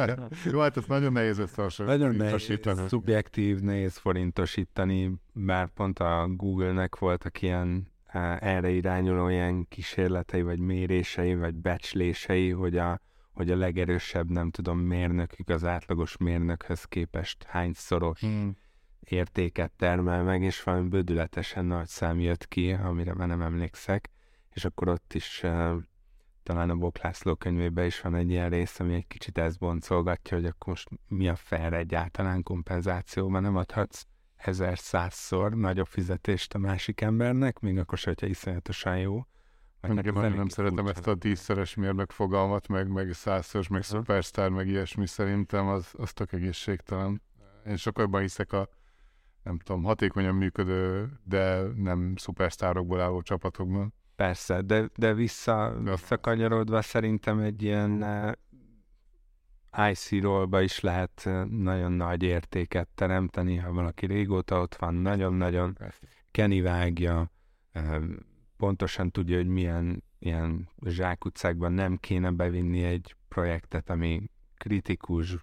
*laughs* Jó, hát ez nagyon nehéz összehasonlítani. Nagyon nehéz, szubjektív, nehéz forintosítani, bár pont a Google-nek voltak ilyen erre irányuló ilyen kísérletei, vagy mérései, vagy becslései, hogy a hogy a legerősebb, nem tudom, mérnökük az átlagos mérnökhöz képest hányszoros hmm. értéket termel meg, és valami bődületesen nagy szám jött ki, amire már nem emlékszek, és akkor ott is uh, talán a Boklászló könyvében is van egy ilyen rész, ami egy kicsit ezt boncolgatja, hogy akkor most mi a fair egyáltalán kompenzációban, nem adhatsz ezer százszor nagyobb fizetést a másik embernek, még akkor se, hogyha iszonyatosan jó, Nekem nem, nem szeretem ezt a tízszeres mérnök fogalmat, meg, meg százszoros, meg szupersztár, meg ilyesmi szerintem, az, az tök egészségtelen. Én sokkal jobban hiszek a, nem tudom, hatékonyan működő, de nem szupersztárokból álló csapatokban. Persze, de, de vissza, visszakanyarodva szerintem egy ilyen eh, IC rollba is lehet uh, nagyon nagy értéket teremteni, ha valaki régóta ott van, nagyon-nagyon Kenny vágja, uh, pontosan tudja, hogy milyen ilyen zsákutcákban nem kéne bevinni egy projektet, ami kritikus,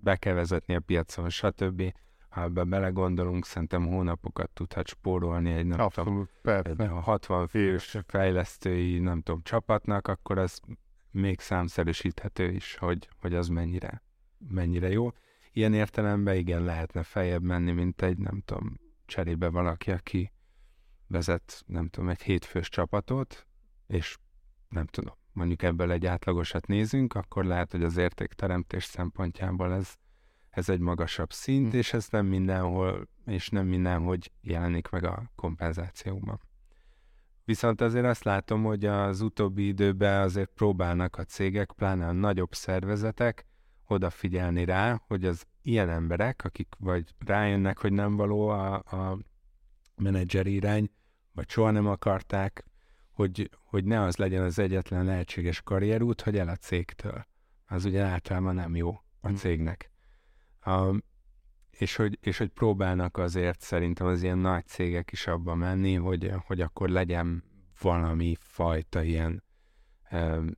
be kell vezetni a piacon, stb. Ha ebbe belegondolunk, szerintem hónapokat tudhat spórolni egy, nem Abszolút, tudom, egy 60 fős fejlesztői, nem tudom, csapatnak, akkor az még számszerűsíthető is, hogy, hogy az mennyire, mennyire jó. Ilyen értelemben igen, lehetne feljebb menni, mint egy, nem tudom, cserébe valaki, aki vezet, nem tudom, egy hétfős csapatot, és nem tudom, mondjuk ebből egy átlagosat nézünk, akkor lehet, hogy az értékteremtés szempontjából ez, ez egy magasabb szint, Hm. és ez nem mindenhol, és nem mindenhogy jelenik meg a kompenzációban. Viszont azért azt látom, hogy az utóbbi időben azért próbálnak a cégek, pláne a nagyobb szervezetek odafigyelni rá, hogy az ilyen emberek, akik vagy rájönnek, hogy nem való a, a menedzser irány, vagy soha nem akarták, hogy, hogy ne az legyen az egyetlen lehetséges karrierút, hogy el a cégtől. Az ugye általában nem jó a Mm. cégnek. Um, és, hogy, és hogy próbálnak azért szerintem az ilyen nagy cégek is abba menni, hogy, hogy akkor legyen valami fajta ilyen um,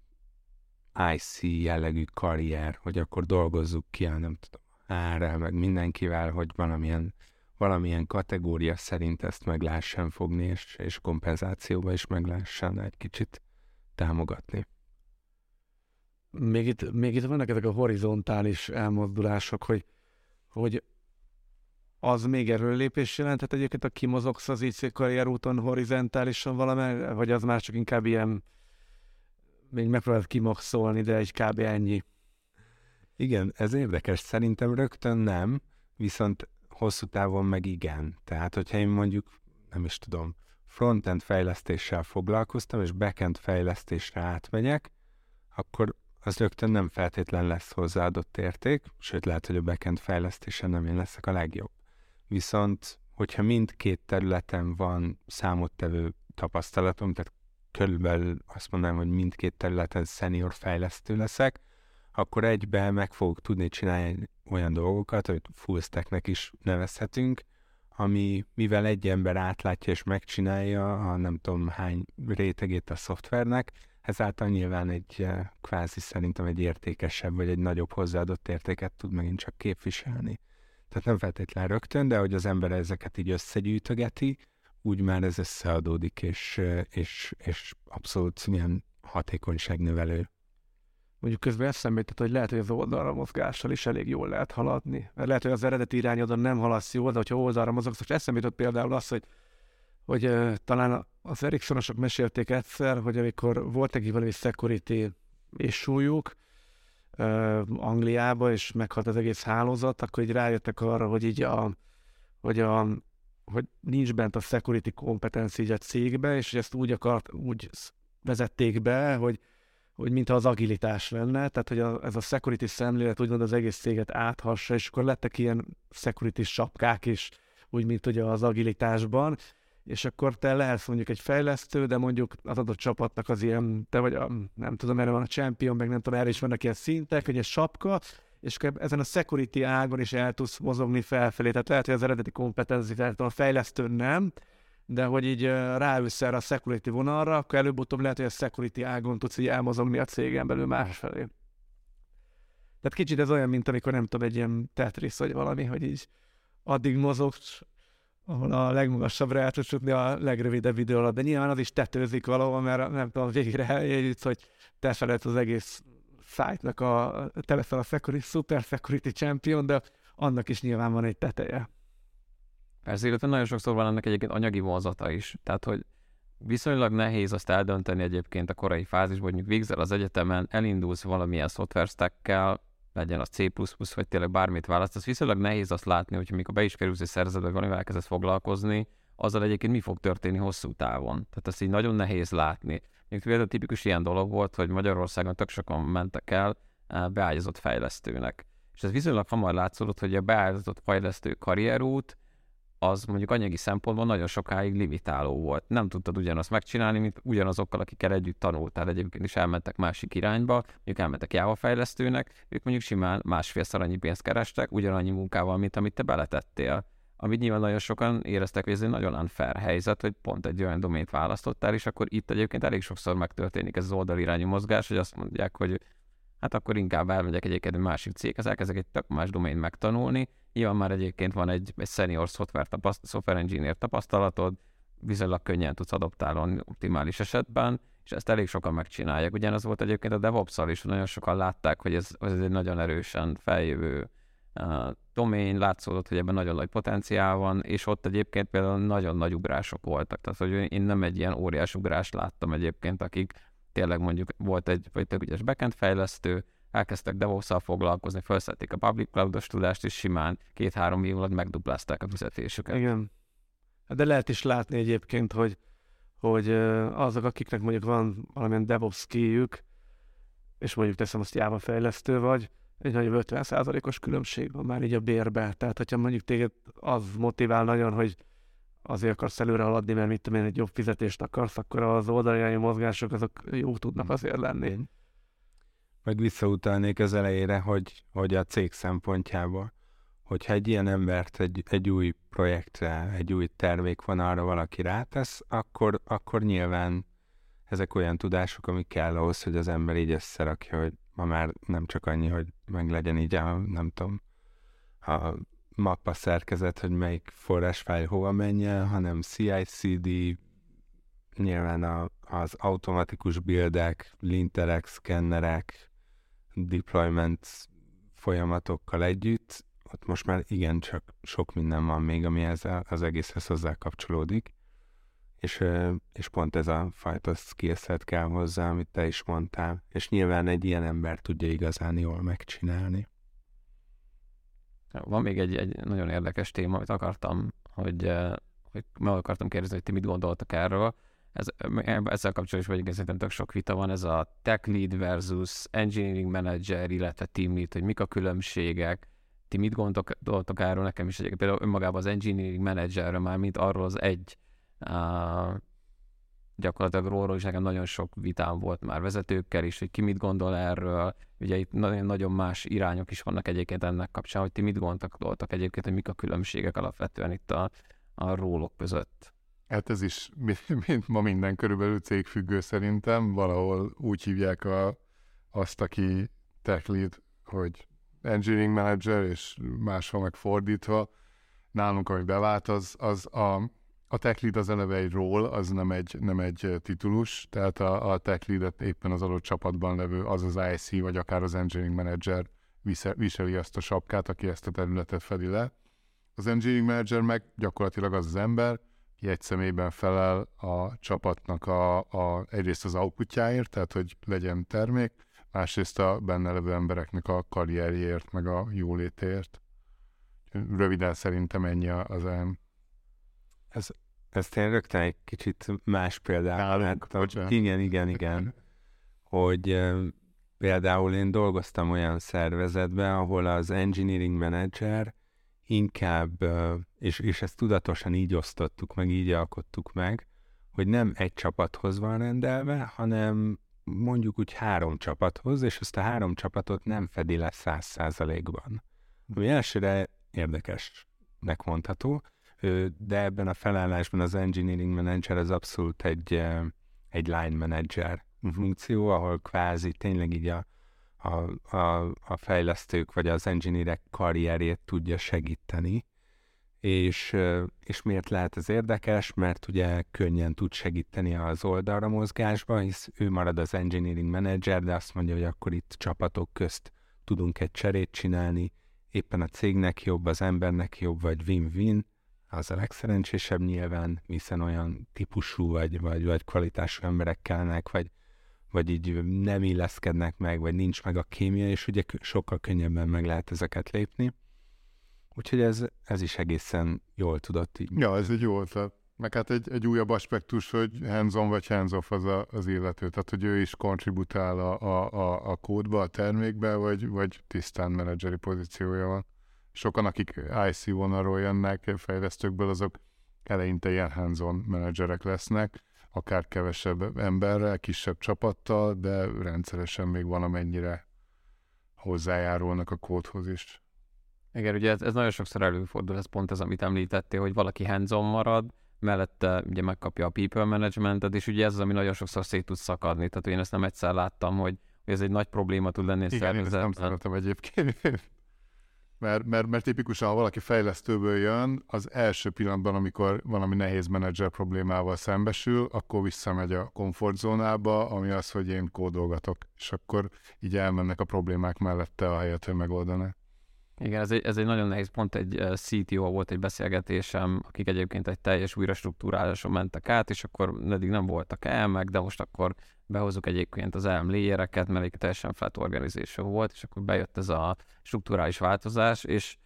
IC jellegű karrier, hogy akkor dolgozzuk ki a nem tudom, árral, meg mindenkivel, hogy valamilyen, valamilyen kategória szerint ezt meg lehessen fogni, és, és kompenzációba is meg lehessen egy kicsit támogatni. Még itt, még itt vannak ezek a horizontális elmozdulások, hogy, hogy az még erőlépés jelenthet egyébként, a kimozogsz az IC karrierúton horizontálisan valamely, vagy az már csak inkább ilyen, még megpróbálod kimaxolni, de egy kb. ennyi. Igen, ez érdekes. Szerintem rögtön nem, viszont hosszú távon meg igen. Tehát, hogyha én mondjuk, nem is tudom, frontend fejlesztéssel foglalkoztam, és backend fejlesztésre átmegyek, akkor az rögtön nem feltétlen lesz hozzáadott érték, sőt lehet, hogy a backend fejlesztésen nem én leszek a legjobb. Viszont, hogyha mindkét területen van számottevő tapasztalatom, tehát körülbelül azt mondanám, hogy mindkét területen senior fejlesztő leszek, akkor egyben meg fogok tudni csinálni olyan dolgokat, amit full stacknek is nevezhetünk, ami mivel egy ember átlátja és megcsinálja a nem tudom hány rétegét a szoftvernek, ezáltal nyilván egy eh, kvázi szerintem egy értékesebb vagy egy nagyobb hozzáadott értéket tud megint csak képviselni. Tehát nem feltétlenül rögtön, de hogy az ember ezeket így összegyűjtögeti, úgy már ez összeadódik, és, eh, és, és abszolút milyen hatékonyságnövelő. Mondjuk közben eszembe jutott, hogy lehet, hogy az oldalra mozgással is elég jól lehet haladni. Mert lehet, hogy az eredeti irányodon nem haladsz jól, de hogyha oldalra mozogsz, most eszembe jutott például az, hogy, hogy uh, talán az Ericssonosok mesélték egyszer, hogy amikor volt neki valami security és súlyuk uh, Angliába, és meghalt az egész hálózat, akkor így rájöttek arra, hogy így a, hogy a hogy nincs bent a security kompetenci így a cégbe, és ezt úgy akart, úgy vezették be, hogy hogy mintha az agilitás lenne, tehát hogy a, ez a security szemlélet úgymond az egész céget áthassa, és akkor lettek ilyen security sapkák is, úgy, mint ugye az agilitásban, és akkor te lehetsz mondjuk egy fejlesztő, de mondjuk az adott csapatnak az ilyen, te vagy a, nem tudom, erre van a champion, meg nem tudom, erre is vannak ilyen szintek, hogy egy sapka, és akkor ezen a security ágon is el tudsz mozogni felfelé. Tehát lehet, hogy az eredeti kompetenci, tehát a fejlesztő nem, de hogy így ráülsz erre a security vonalra, akkor előbb-utóbb lehet, hogy a security ágon tudsz így elmozogni a cégen belül másfelé. Tehát kicsit ez olyan, mint amikor nem tudom, egy ilyen Tetris vagy valami, hogy így addig mozogsz, ahol a legmagasabbra el tudsz jutni a legrövidebb idő alatt, de nyilván az is tetőzik valahol, mert nem tudom, végre eljutsz, hogy te feled az egész site-nak a, te leszel a security, super security champion, de annak is nyilván van egy teteje. Persze, illetve nagyon sokszor van ennek egyébként anyagi vonzata is. Tehát, hogy viszonylag nehéz azt eldönteni egyébként a korai fázisban, hogy mondjuk végzel az egyetemen, elindulsz valamilyen szoftver stackkel, legyen az C++, vagy tényleg bármit választasz, viszonylag nehéz azt látni, hogy amikor be is kerülsz egy szervezetbe, vagy valamivel elkezdesz foglalkozni, azzal egyébként mi fog történni hosszú távon. Tehát ezt így nagyon nehéz látni. Még például tipikus ilyen dolog volt, hogy Magyarországon tök sokan mentek el eh, beágyazott fejlesztőnek. És ez viszonylag hamar látszódott, hogy a beágyazott fejlesztő karrierút, az mondjuk anyagi szempontból nagyon sokáig limitáló volt. Nem tudtad ugyanazt megcsinálni, mint ugyanazokkal, akikkel együtt tanultál. Egyébként is elmentek másik irányba, mondjuk elmentek Java fejlesztőnek, ők mondjuk simán másfélszer annyi pénzt kerestek, ugyanannyi munkával, mint amit te beletettél. Amit nyilván nagyon sokan éreztek, hogy ez egy nagyon unfair helyzet, hogy pont egy olyan domént választottál, és akkor itt egyébként elég sokszor megtörténik ez az oldalirányú mozgás, hogy azt mondják, hogy hát akkor inkább elmegyek egyébként egy másik céghez, elkezdek egy tök más domént megtanulni, Nyilván már egyébként van egy, egy senior software, tapaszt, software engineer tapasztalatod, viszonylag könnyen tudsz adoptálni optimális esetben, és ezt elég sokan megcsinálják. Ugyanaz volt egyébként a DevOps-szal is, nagyon sokan látták, hogy ez, ez egy nagyon erősen feljövő uh, domain, látszódott, hogy ebben nagyon nagy potenciál van, és ott egyébként például nagyon nagy ugrások voltak. Tehát, hogy én nem egy ilyen óriás ugrást láttam egyébként, akik tényleg mondjuk volt egy vagy tök ügyes backend fejlesztő, elkezdtek devops foglalkozni, felszették a public cloud tudást, és simán két-három év alatt megduplázták a fizetésüket. Igen. De lehet is látni egyébként, hogy, hogy azok, akiknek mondjuk van valamilyen DevOps skilljük, és mondjuk teszem azt Java fejlesztő vagy, egy nagyobb 50%-os különbség van már így a bérbe. Tehát, hogyha mondjuk téged az motivál nagyon, hogy azért akarsz előre haladni, mert mit tudom én, egy jobb fizetést akarsz, akkor az oldalai mozgások azok jó tudnak azért lenni. Meg visszautalnék az elejére, hogy, hogy a cég szempontjából, hogyha egy ilyen embert egy, egy új projektre, egy új termék van arra valaki rátesz, akkor, akkor nyilván ezek olyan tudások, amik kell ahhoz, hogy az ember így összerakja, hogy ma már nem csak annyi, hogy meg legyen így a, nem tudom, a mappa szerkezet, hogy melyik forrásfájl hova menjen, hanem CI/CD, nyilván a, az automatikus buildek, linterek, szkennerek, deployment folyamatokkal együtt, ott most már igencsak sok minden van még, ami ezzel az egészhez hozzá kapcsolódik, és, és pont ez a fajta skillset kell hozzá, amit te is mondtál, és nyilván egy ilyen ember tudja igazán jól megcsinálni. Van még egy, egy nagyon érdekes téma, amit akartam, hogy, hogy meg akartam kérdezni, hogy ti mit gondoltak erről. Ez, ezzel kapcsolatban is vagyunk, szerintem tök sok vita van, ez a tech lead versus engineering manager, illetve team lead, hogy mik a különbségek, ti mit gondoltok erről, nekem is például önmagában az engineering managerről már, mint arról az egy uh, gyakorlatilag róla is nekem nagyon sok vitám volt már vezetőkkel is, hogy ki mit gondol erről. Ugye itt nagyon, nagyon más irányok is vannak egyébként ennek kapcsán, hogy ti mit gondoltak egyébként, hogy mik a különbségek alapvetően itt a, a rólok között. Hát ez is, mint ma minden körülbelül cégfüggő szerintem, valahol úgy hívják a, azt, aki tech lead, hogy engineering manager, és máshol meg fordítva. Nálunk, ami bevált, az, az a, a tech lead az eleve egy role, az nem egy, nem egy titulus, tehát a, a tech lead éppen az adott csapatban levő, az az IC, vagy akár az engineering manager viseli azt a sapkát, aki ezt a területet fedi le. Az engineering manager meg gyakorlatilag az az ember, aki egy személyben felel a csapatnak a, a, egyrészt az outputjáért, tehát hogy legyen termék, másrészt a benne levő embereknek a karrierjért, meg a jólétért. Röviden szerintem ennyi az elm. Ez, ezt én rögtön egy kicsit más példát láttam. Igen, igen, igen. hogy például én dolgoztam olyan szervezetben, ahol az engineering manager inkább, és, és ezt tudatosan így osztottuk meg, így alkottuk meg, hogy nem egy csapathoz van rendelve, hanem mondjuk úgy három csapathoz, és ezt a három csapatot nem fedi le száz százalékban. Ami elsőre érdekesnek mondható, de ebben a felállásban az engineering manager az abszolút egy, egy line manager uh-huh. funkció, ahol kvázi tényleg így a, a, a, a fejlesztők vagy az engineerek karrierjét tudja segíteni, és, és miért lehet ez érdekes? Mert ugye könnyen tud segíteni az oldalra mozgásba, hisz ő marad az engineering manager, de azt mondja, hogy akkor itt csapatok közt tudunk egy cserét csinálni, éppen a cégnek jobb, az embernek jobb, vagy win-win, az a legszerencsésebb nyilván, hiszen olyan típusú vagy, vagy, vagy kvalitású emberek kellnek, vagy, vagy így nem illeszkednek meg, vagy nincs meg a kémia, és ugye sokkal könnyebben meg lehet ezeket lépni. Úgyhogy ez, ez is egészen jól tudott így. Ja, ez egy jó ötlet. Meg hát egy, egy újabb aspektus, hogy hands-on vagy hands-off az a, az illető. Tehát, hogy ő is kontributál a, a, a, a kódba, a termékbe, vagy, vagy tisztán menedzseri pozíciója van. Sokan, akik IC vonalról jönnek fejlesztőkből, azok eleinte ilyen hands-on menedzserek lesznek, akár kevesebb emberrel, kisebb csapattal, de rendszeresen még van, amennyire hozzájárulnak a kódhoz is. Igen, ugye ez, ez nagyon sokszor előfordul, ez pont ez, amit említettél, hogy valaki hands marad, mellette ugye megkapja a people managementet, és ugye ez az, ami nagyon sokszor szét tud szakadni. Tehát én ezt nem egyszer láttam, hogy, hogy ez egy nagy probléma tud lenni Igen, én ezt nem szeretem egyébként. Mert, mert, mert tipikusan, ha valaki fejlesztőből jön, az első pillanatban, amikor valami nehéz menedzser problémával szembesül, akkor visszamegy a komfortzónába, ami az, hogy én kódolgatok, és akkor így elmennek a problémák mellette a helyet, hogy megoldanak. Igen, ez egy, ez egy nagyon nehéz pont, egy CTO volt egy beszélgetésem, akik egyébként egy teljes újra struktúráláson mentek át, és akkor eddig nem voltak el meg, de most akkor behozunk egyébként az elm léjereket, mert egy teljesen flat organization volt, és akkor bejött ez a strukturális változás, és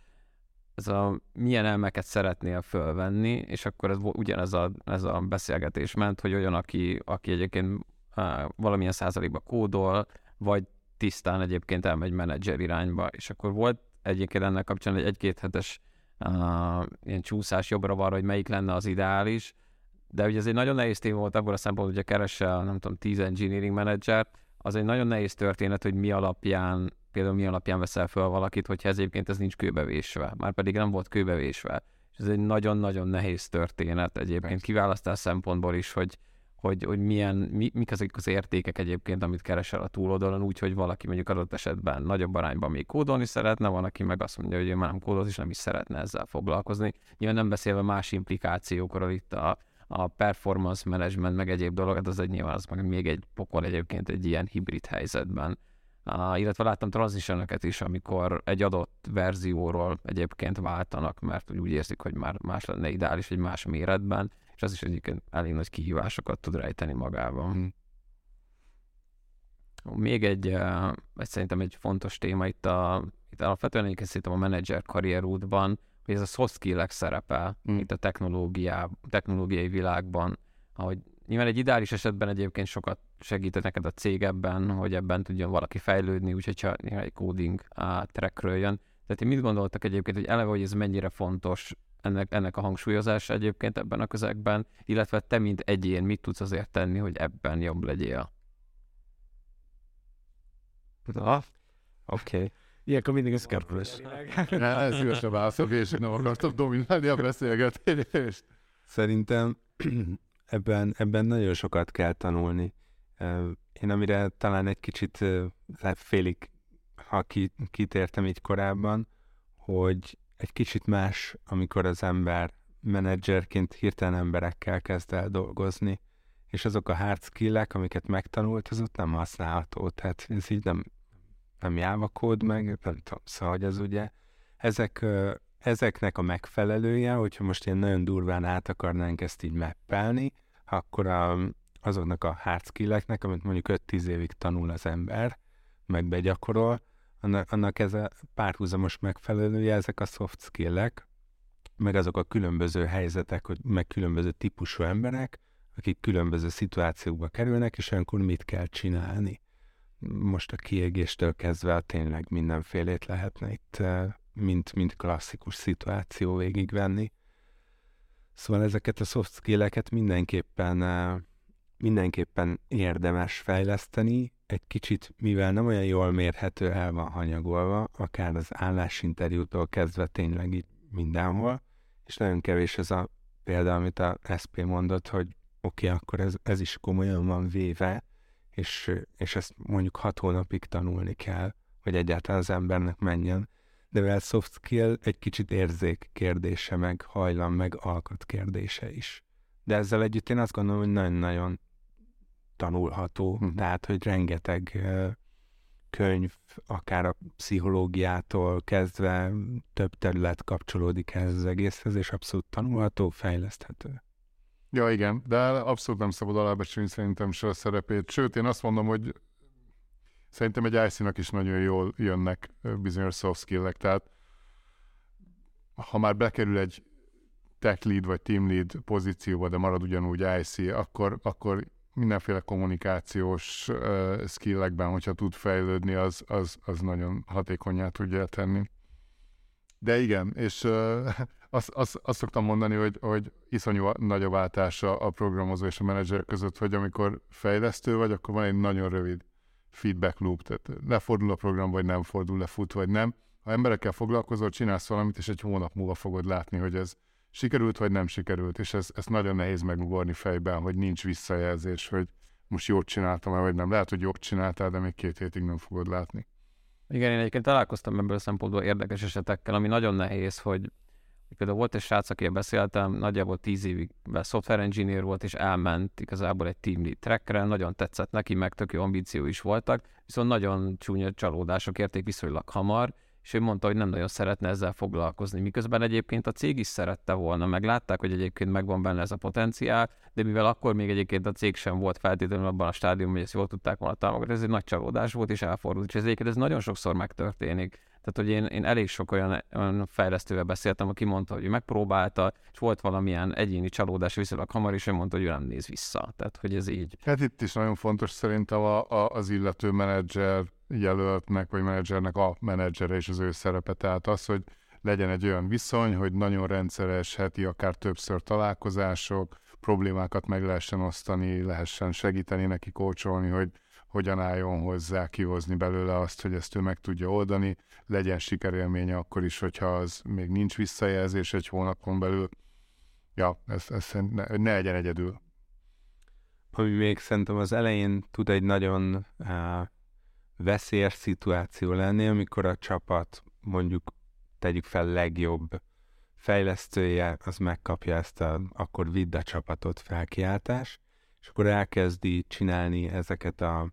ez a milyen elmeket szeretnél fölvenni, és akkor ez ugyanez a, ez a beszélgetés ment, hogy olyan, aki, aki egyébként á, valamilyen százalékba kódol, vagy tisztán egyébként elmegy menedzser irányba, és akkor volt egyébként ennek kapcsán egy egy-két hetes uh, ilyen csúszás jobbra van, hogy melyik lenne az ideális, de ugye ez egy nagyon nehéz téma volt abból a szempontból, hogy keresel, nem tudom, 10 engineering manager, az egy nagyon nehéz történet, hogy mi alapján, például mi alapján veszel fel valakit, hogyha ez egyébként ez nincs kőbevésve, már pedig nem volt kőbevésve. És ez egy nagyon-nagyon nehéz történet egyébként kiválasztás szempontból is, hogy, hogy, hogy milyen, mi, mik azok az értékek egyébként, amit keresel a túloldalon, úgy, hogy valaki mondjuk adott esetben nagyobb arányban még kódolni szeretne, van, aki meg azt mondja, hogy ő már nem kódolt, és nem is szeretne ezzel foglalkozni. Nyilván nem beszélve más implikációkról itt a, a performance management, meg egyéb dolog, hát az egy nyilván az meg még egy pokol egyébként egy ilyen hibrid helyzetben. Uh, illetve láttam transition is, amikor egy adott verzióról egyébként váltanak, mert úgy érzik, hogy már más lenne ideális, egy más méretben, és az is egyébként elég nagy kihívásokat tud rejteni magában. Hmm. Még egy, egy szerintem egy fontos téma itt, a, itt alapvetően egyébként szerintem a menedzser karrierútban, hogy ez a soft skill-ek szerepel mm. itt a technológiá, technológiai világban, ahogy nyilván egy ideális esetben egyébként sokat segít neked a cég ebben, hogy ebben tudjon valaki fejlődni, úgyhogy ha egy coding trackről jön. Tehát én mit gondoltak egyébként, hogy eleve, hogy ez mennyire fontos ennek, ennek a hangsúlyozás egyébként ebben a közegben, illetve te, mint egyén, mit tudsz azért tenni, hogy ebben jobb legyél? Na, oké. Okay. Ilyenkor mindig ez kerülés. Ez szívesen válaszok, és nem akartam dominálni a beszélgetést. Szerintem *clears throat* ebben, ebben nagyon sokat kell tanulni. Én amire talán egy kicsit félig, ha kitértem így korábban, hogy egy kicsit más, amikor az ember menedzserként hirtelen emberekkel kezd el dolgozni, és azok a hard skill amiket megtanult, az ott nem használható. Tehát ez így nem, nem Java kód meg, nem tudom, szóval, hogy az ugye ezek, ezeknek a megfelelője, hogyha most ilyen nagyon durván át akarnánk ezt így mappelni, akkor a, azoknak a hard skill-eknek, amit mondjuk 5-10 évig tanul az ember, meg begyakorol, annak, annak ez a párhuzamos megfelelője, ezek a soft skill-ek, meg azok a különböző helyzetek, meg különböző típusú emberek, akik különböző szituációkba kerülnek, és olyankor mit kell csinálni most a kiégéstől kezdve tényleg mindenfélét lehetne itt, eh, mint, mint klasszikus szituáció végigvenni. Szóval ezeket a soft skill-eket mindenképpen, eh, mindenképpen érdemes fejleszteni, egy kicsit, mivel nem olyan jól mérhető el van hanyagolva, akár az állásinterjútól kezdve tényleg így mindenhol, és nagyon kevés ez a példa, amit a SP mondott, hogy oké, okay, akkor ez, ez is komolyan van véve, és, és ezt mondjuk hat hónapig tanulni kell, hogy egyáltalán az embernek menjen. De mivel soft skill egy kicsit érzék kérdése, meg hajlam, meg alkat kérdése is. De ezzel együtt én azt gondolom, hogy nagyon-nagyon tanulható, hm. tehát, hogy rengeteg könyv, akár a pszichológiától kezdve több terület kapcsolódik ehhez az egészhez, és abszolút tanulható, fejleszthető. Ja, igen, de abszolút nem szabad alábecsülni szerintem se a szerepét. Sőt, én azt mondom, hogy szerintem egy IC-nak is nagyon jól jönnek bizonyos soft skill-ek, tehát ha már bekerül egy tech lead vagy team lead pozícióba, de marad ugyanúgy IC, akkor, akkor mindenféle kommunikációs uh, skillekben, hogyha tud fejlődni, az, az, az nagyon hatékonyá tudja tenni. De igen, és uh, *laughs* azt, azt, azt szoktam mondani, hogy, hogy iszonyú nagy a váltás a programozó és a menedzser között, hogy amikor fejlesztő vagy, akkor van egy nagyon rövid feedback loop, tehát lefordul a program, vagy nem fordul le, fut, vagy nem. Ha emberekkel foglalkozol, csinálsz valamit, és egy hónap múlva fogod látni, hogy ez sikerült, vagy nem sikerült, és ez, ez nagyon nehéz megugorni fejben, hogy nincs visszajelzés, hogy most jót csináltam vagy nem. Lehet, hogy jót csináltál, de még két hétig nem fogod látni. Igen, én egyébként találkoztam ebből a szempontból érdekes esetekkel, ami nagyon nehéz, hogy Például volt egy srác, aki beszéltem, nagyjából tíz évig software engineer volt, és elment igazából egy team lead trackre, nagyon tetszett neki, meg tök jó ambíció is voltak, viszont nagyon csúnya csalódások érték viszonylag hamar, és ő mondta, hogy nem nagyon szeretne ezzel foglalkozni. Miközben egyébként a cég is szerette volna, meg látták, hogy egyébként megvan benne ez a potenciál, de mivel akkor még egyébként a cég sem volt feltétlenül abban a stádiumban, hogy ezt jól tudták volna támogatni, ez egy nagy csalódás volt, és elfordult. És ez egyébként ez nagyon sokszor megtörténik. Tehát, hogy én, én elég sok olyan, olyan fejlesztővel beszéltem, aki mondta, hogy ő megpróbálta, és volt valamilyen egyéni csalódás viszonylag hamar, és ő mondta, hogy ő nem néz vissza. Tehát, hogy ez így. Hát itt is nagyon fontos szerintem a, a, az illető menedzser jelöltnek, vagy menedzsernek a menedzsere és az ő szerepe. Tehát az, hogy legyen egy olyan viszony, hogy nagyon rendszeres heti, akár többször találkozások, problémákat meg lehessen osztani, lehessen segíteni neki, kócsolni, hogy hogyan álljon hozzá, kihozni belőle azt, hogy ezt ő meg tudja oldani, legyen sikerélménye akkor is, hogyha az még nincs visszajelzés egy hónapon belül. Ja, ez, ez ne, ne legyen egyedül. Ami még szerintem az elején tud egy nagyon uh, veszélyes szituáció lenni, amikor a csapat mondjuk tegyük fel legjobb fejlesztője, az megkapja ezt a akkor vidd a csapatot felkiáltás, és akkor elkezdi csinálni ezeket a,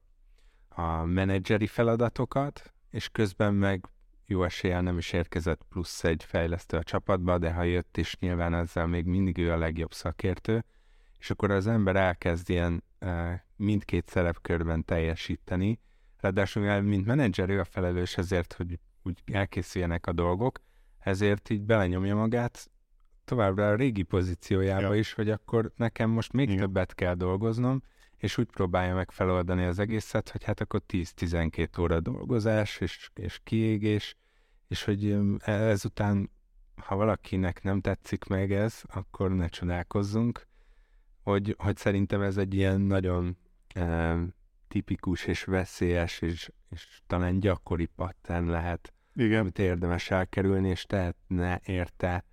a menedzseri feladatokat, és közben meg jó eséllyel nem is érkezett plusz egy fejlesztő a csapatba, de ha jött is, nyilván ezzel még mindig ő a legjobb szakértő, és akkor az ember elkezd ilyen mindkét szerepkörben teljesíteni, ráadásul mint menedzser ő a felelős ezért, hogy úgy elkészüljenek a dolgok, ezért így belenyomja magát továbbra a régi pozíciójába ja. is, hogy akkor nekem most még Igen. többet kell dolgoznom, és úgy próbálja meg feloldani az egészet, hogy hát akkor 10-12 óra dolgozás, és, és kiégés, és hogy ezután, ha valakinek nem tetszik meg ez, akkor ne csodálkozzunk, hogy, hogy szerintem ez egy ilyen nagyon e, tipikus és veszélyes, és, és talán gyakori pattern lehet, Igen. amit érdemes elkerülni, és tehetne érte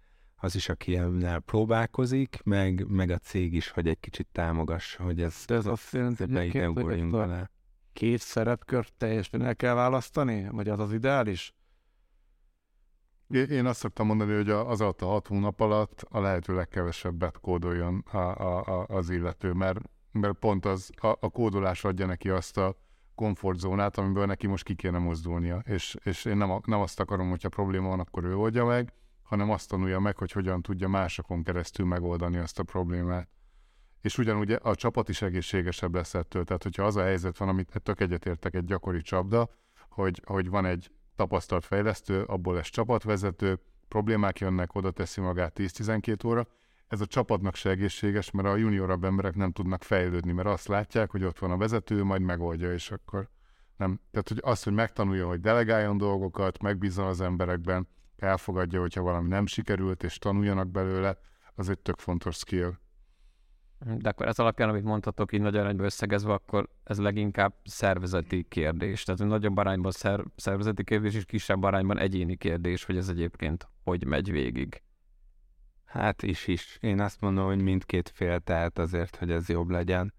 az is, aki ennel próbálkozik, meg, meg a cég is, hogy egy kicsit támogassa, hogy ez, De ez azt jelenti, hogy két, bele. két szerepkört teljesen el kell választani? Vagy az az ideális? Én azt szoktam mondani, hogy az alatt a hat hónap alatt a lehető legkevesebbet kódoljon a, a, a, az illető, mert, mert pont az, a, a kódolás adja neki azt a komfortzónát, amiből neki most ki kéne mozdulnia. És, és én nem, nem azt akarom, hogyha probléma van, akkor ő oldja meg, hanem azt tanulja meg, hogy hogyan tudja másokon keresztül megoldani azt a problémát. És ugyanúgy a csapat is egészségesebb lesz ettől. Tehát, hogyha az a helyzet van, amit tök egyetértek egy gyakori csapda, hogy, hogy van egy tapasztalt fejlesztő, abból lesz csapatvezető, problémák jönnek, oda teszi magát 10-12 óra, ez a csapatnak se egészséges, mert a juniorabb emberek nem tudnak fejlődni, mert azt látják, hogy ott van a vezető, majd megoldja, és akkor nem. Tehát, hogy az, hogy megtanulja, hogy delegáljon dolgokat, megbízzon az emberekben, elfogadja, hogyha valami nem sikerült, és tanuljanak belőle, az egy tök fontos skill. De akkor ez alapján, amit mondhatok így nagyon arányban összegezve, akkor ez leginkább szervezeti kérdés. Tehát nagyobb arányban szer- szervezeti kérdés, és kisebb arányban egyéni kérdés, hogy ez egyébként hogy megy végig. Hát is is. Én azt mondom, hogy mindkét fél tehet azért, hogy ez jobb legyen.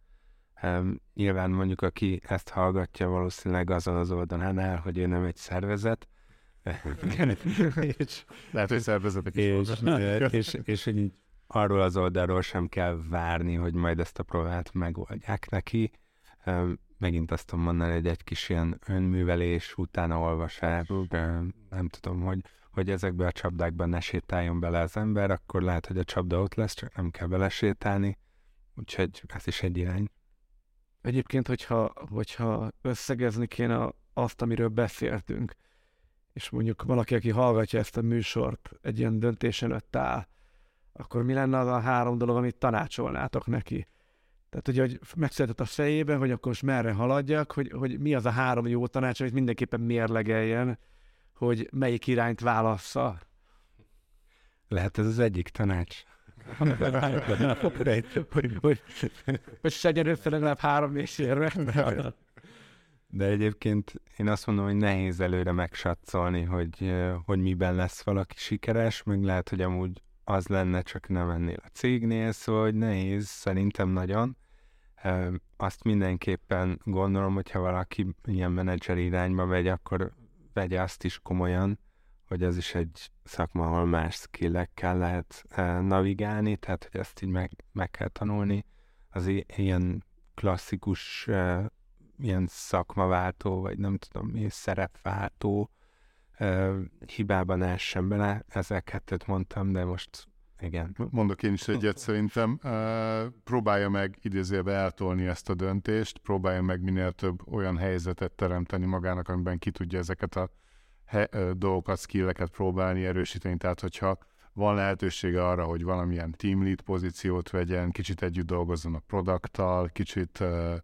Um, nyilván mondjuk, aki ezt hallgatja, valószínűleg azon az oldalán áll, hogy ő nem egy szervezet, és, Lehet, hogy szervezetek is és, és, és, és hogy így arról az oldalról sem kell várni, hogy majd ezt a problémát megoldják neki. Megint azt tudom mondani, hogy egy kis ilyen önművelés, utána olvasás, nem tudom, hogy, hogy ezekbe a csapdákban ne sétáljon bele az ember, akkor lehet, hogy a csapda ott lesz, csak nem kell belesétálni. Úgyhogy ez is egy irány. Egyébként, hogyha, hogyha összegezni kéne azt, amiről beszéltünk, és mondjuk valaki, aki hallgatja ezt a műsort, egy ilyen döntésen öt áll, akkor mi lenne az a három dolog, amit tanácsolnátok neki? Tehát, ugye, hogy megszületett a fejében, hogy akkor most merre haladjak, hogy, hogy mi az a három jó tanács, amit mindenképpen mérlegeljen, hogy melyik irányt válassza. Lehet ez az egyik tanács. *laughs* hogy, hogy, hogy segyen össze legalább három és érve. *laughs* De egyébként én azt mondom, hogy nehéz előre megsatszolni, hogy, hogy miben lesz valaki sikeres, meg lehet, hogy amúgy az lenne, csak nem ennél a cégnél, szóval hogy nehéz, szerintem nagyon. Azt mindenképpen gondolom, hogyha valaki ilyen menedzser irányba megy, akkor vegye azt is komolyan, hogy ez is egy szakma, ahol más skillekkel lehet navigálni, tehát hogy ezt így meg, meg kell tanulni. Az ilyen klasszikus ilyen szakmaváltó, vagy nem tudom mi, szerepváltó ö, hibában essen bele. Ezzel kettőt mondtam, de most igen. Mondok én is *laughs* egyet szerintem. Próbálja meg idézőjelbe eltolni ezt a döntést, próbálja meg minél több olyan helyzetet teremteni magának, amiben ki tudja ezeket a he- dolgokat, skilleket próbálni, erősíteni. Tehát, hogyha van lehetősége arra, hogy valamilyen team lead pozíciót vegyen, kicsit együtt dolgozzon a produkttal, kicsit uh,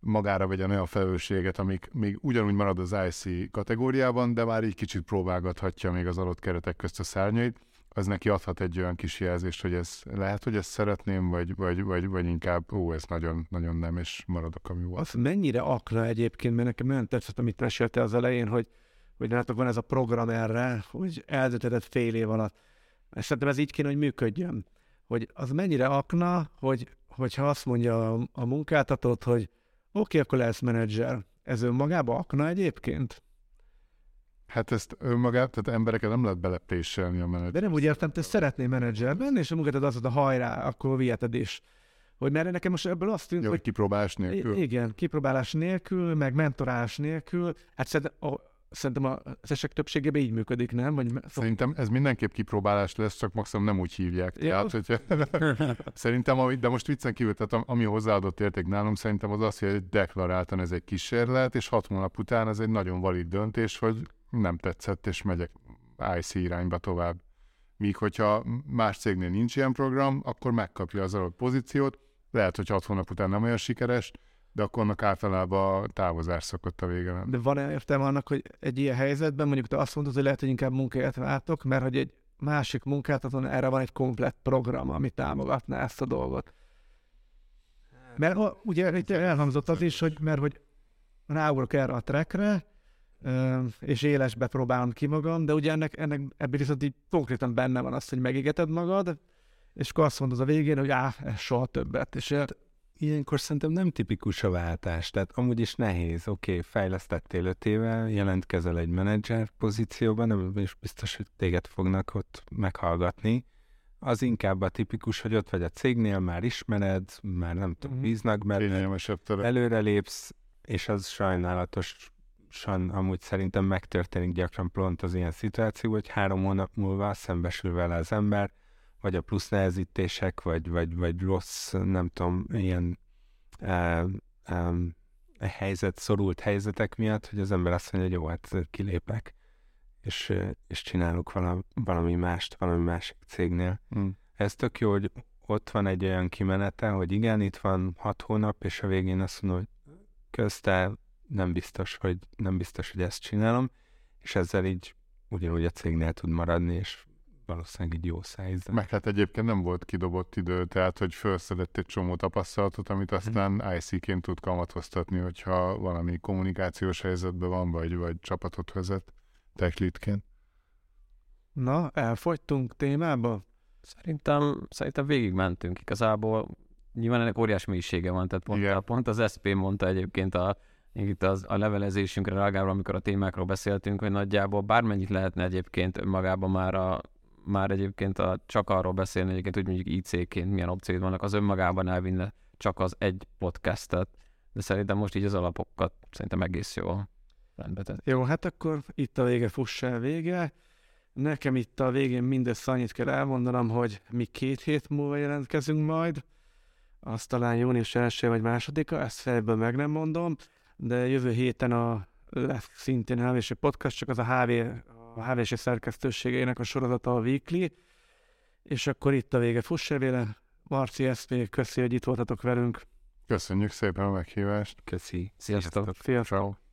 magára vegyen olyan felelősséget, amik még ugyanúgy marad az IC kategóriában, de már így kicsit próbálgathatja még az adott keretek közt a szárnyait az neki adhat egy olyan kis jelzést, hogy ez lehet, hogy ezt szeretném, vagy, vagy, vagy, vagy inkább, ó, ez nagyon, nagyon nem, és maradok, ami volt. Az mennyire akra egyébként, mert nekem nagyon tetszett, amit mesélte az elején, hogy, hogy látok, van ez a program erre, hogy eldöntötted fél év alatt. És szerintem ez így kéne, hogy működjön. Hogy az mennyire akna, hogy, hogyha azt mondja a, a munkáltatót, hogy oké, akkor lesz menedzser. Ez önmagában akna egyébként? Hát ezt önmagát, tehát embereket nem lehet belepréselni a menedzser. De nem úgy értem, te szeretnél menedzser lenni, és a munkátad az, hogy hajrá, akkor viheted is. Hogy mert nekem most ebből azt tűnt, ja, hogy... kipróbálás nélkül? Igen, kipróbálás nélkül, meg mentorálás nélkül. Hát szerintem, a, szerintem az esetek többségében így működik, nem? Vagy... Szerintem ez mindenképp kipróbálás lesz, csak maximum nem úgy hívják. Ja. Tehát, hogyha... *laughs* szerintem, de most viccen kívül, tehát ami hozzáadott érték nálunk, szerintem az az, hogy deklaráltan ez egy kísérlet, és hat hónap után ez egy nagyon valid döntés, hogy nem tetszett, és megyek IC irányba tovább. Míg hogyha más cégnél nincs ilyen program, akkor megkapja az adott pozíciót, lehet, hogy hat hónap után nem olyan sikeres, de akkor annak általában távozás szokott a vége. De van-e értelme annak, hogy egy ilyen helyzetben mondjuk te azt mondod, hogy lehet, hogy inkább munkáját váltok, mert hogy egy másik munkáltatón erre van egy komplett program, ami támogatná ezt a dolgot. Mert ugye itt elhangzott az is, hogy mert hogy ráugrok erre a trackre, és élesbe próbálom ki magam, de ugye ennek, ennek ebből viszont így konkrétan benne van az, hogy megégeted magad, és akkor azt mondod a végén, hogy ez soha többet. És Ilyenkor szerintem nem tipikus a váltás, tehát amúgy is nehéz. Oké, okay, fejlesztettél öt éve, jelentkezel egy menedzser pozícióban, nem is biztos, hogy téged fognak ott meghallgatni. Az inkább a tipikus, hogy ott vagy a cégnél, már ismered, már nem tudom, mhm. bíznak benne, előrelépsz, és az sajnálatos amúgy szerintem megtörténik gyakran pont az ilyen szituáció, hogy három hónap múlva szembesül vele az ember, vagy a plusz nehezítések, vagy, vagy, vagy rossz, nem tudom, ilyen e, e, helyzet, szorult helyzetek miatt, hogy az ember azt mondja, hogy jó, hát kilépek, és, és csinálok valami, valami mást, valami másik cégnél. Mm. Ez tök jó, hogy ott van egy olyan kimenete, hogy igen, itt van hat hónap, és a végén azt mondom, hogy közte nem biztos, hogy, nem biztos, hogy ezt csinálom, és ezzel így ugyanúgy a cégnél tud maradni, és valószínűleg egy jó szájzat. Meg hát egyébként nem volt kidobott idő, tehát hogy felszedett egy csomó tapasztalatot, amit aztán hmm. IC-ként tud kamatoztatni, hogyha valami kommunikációs helyzetben van, vagy, vagy csapatot vezet techlitként. Na, elfogytunk témába? Szerintem, szerintem végigmentünk igazából. Nyilván ennek óriás mélysége van, tehát pont, pont az SP mondta egyébként a itt az, a levelezésünkre reagálva, amikor a témákról beszéltünk, hogy nagyjából bármennyit lehetne egyébként önmagában már a, már egyébként a, csak arról beszélni, egyébként úgy mondjuk IC-ként milyen opcióid vannak, az önmagában elvinne csak az egy podcastet, de szerintem most így az alapokat szerintem egész jól rendbe tett. Jó, hát akkor itt a vége, fuss el vége. Nekem itt a végén mindössze annyit kell elmondanom, hogy mi két hét múlva jelentkezünk majd, azt talán június első vagy másodika, ezt fejből meg nem mondom de jövő héten a lesz szintén HVS podcast, csak az a, HV, a HVS szerkesztőségeinek a sorozata a Weekly, és akkor itt a vége. Fuss véle, Marci SZP, köszi, hogy itt voltatok velünk. Köszönjük szépen a meghívást. Köszi. Sziasztok. Sziasztok. Sziasztok.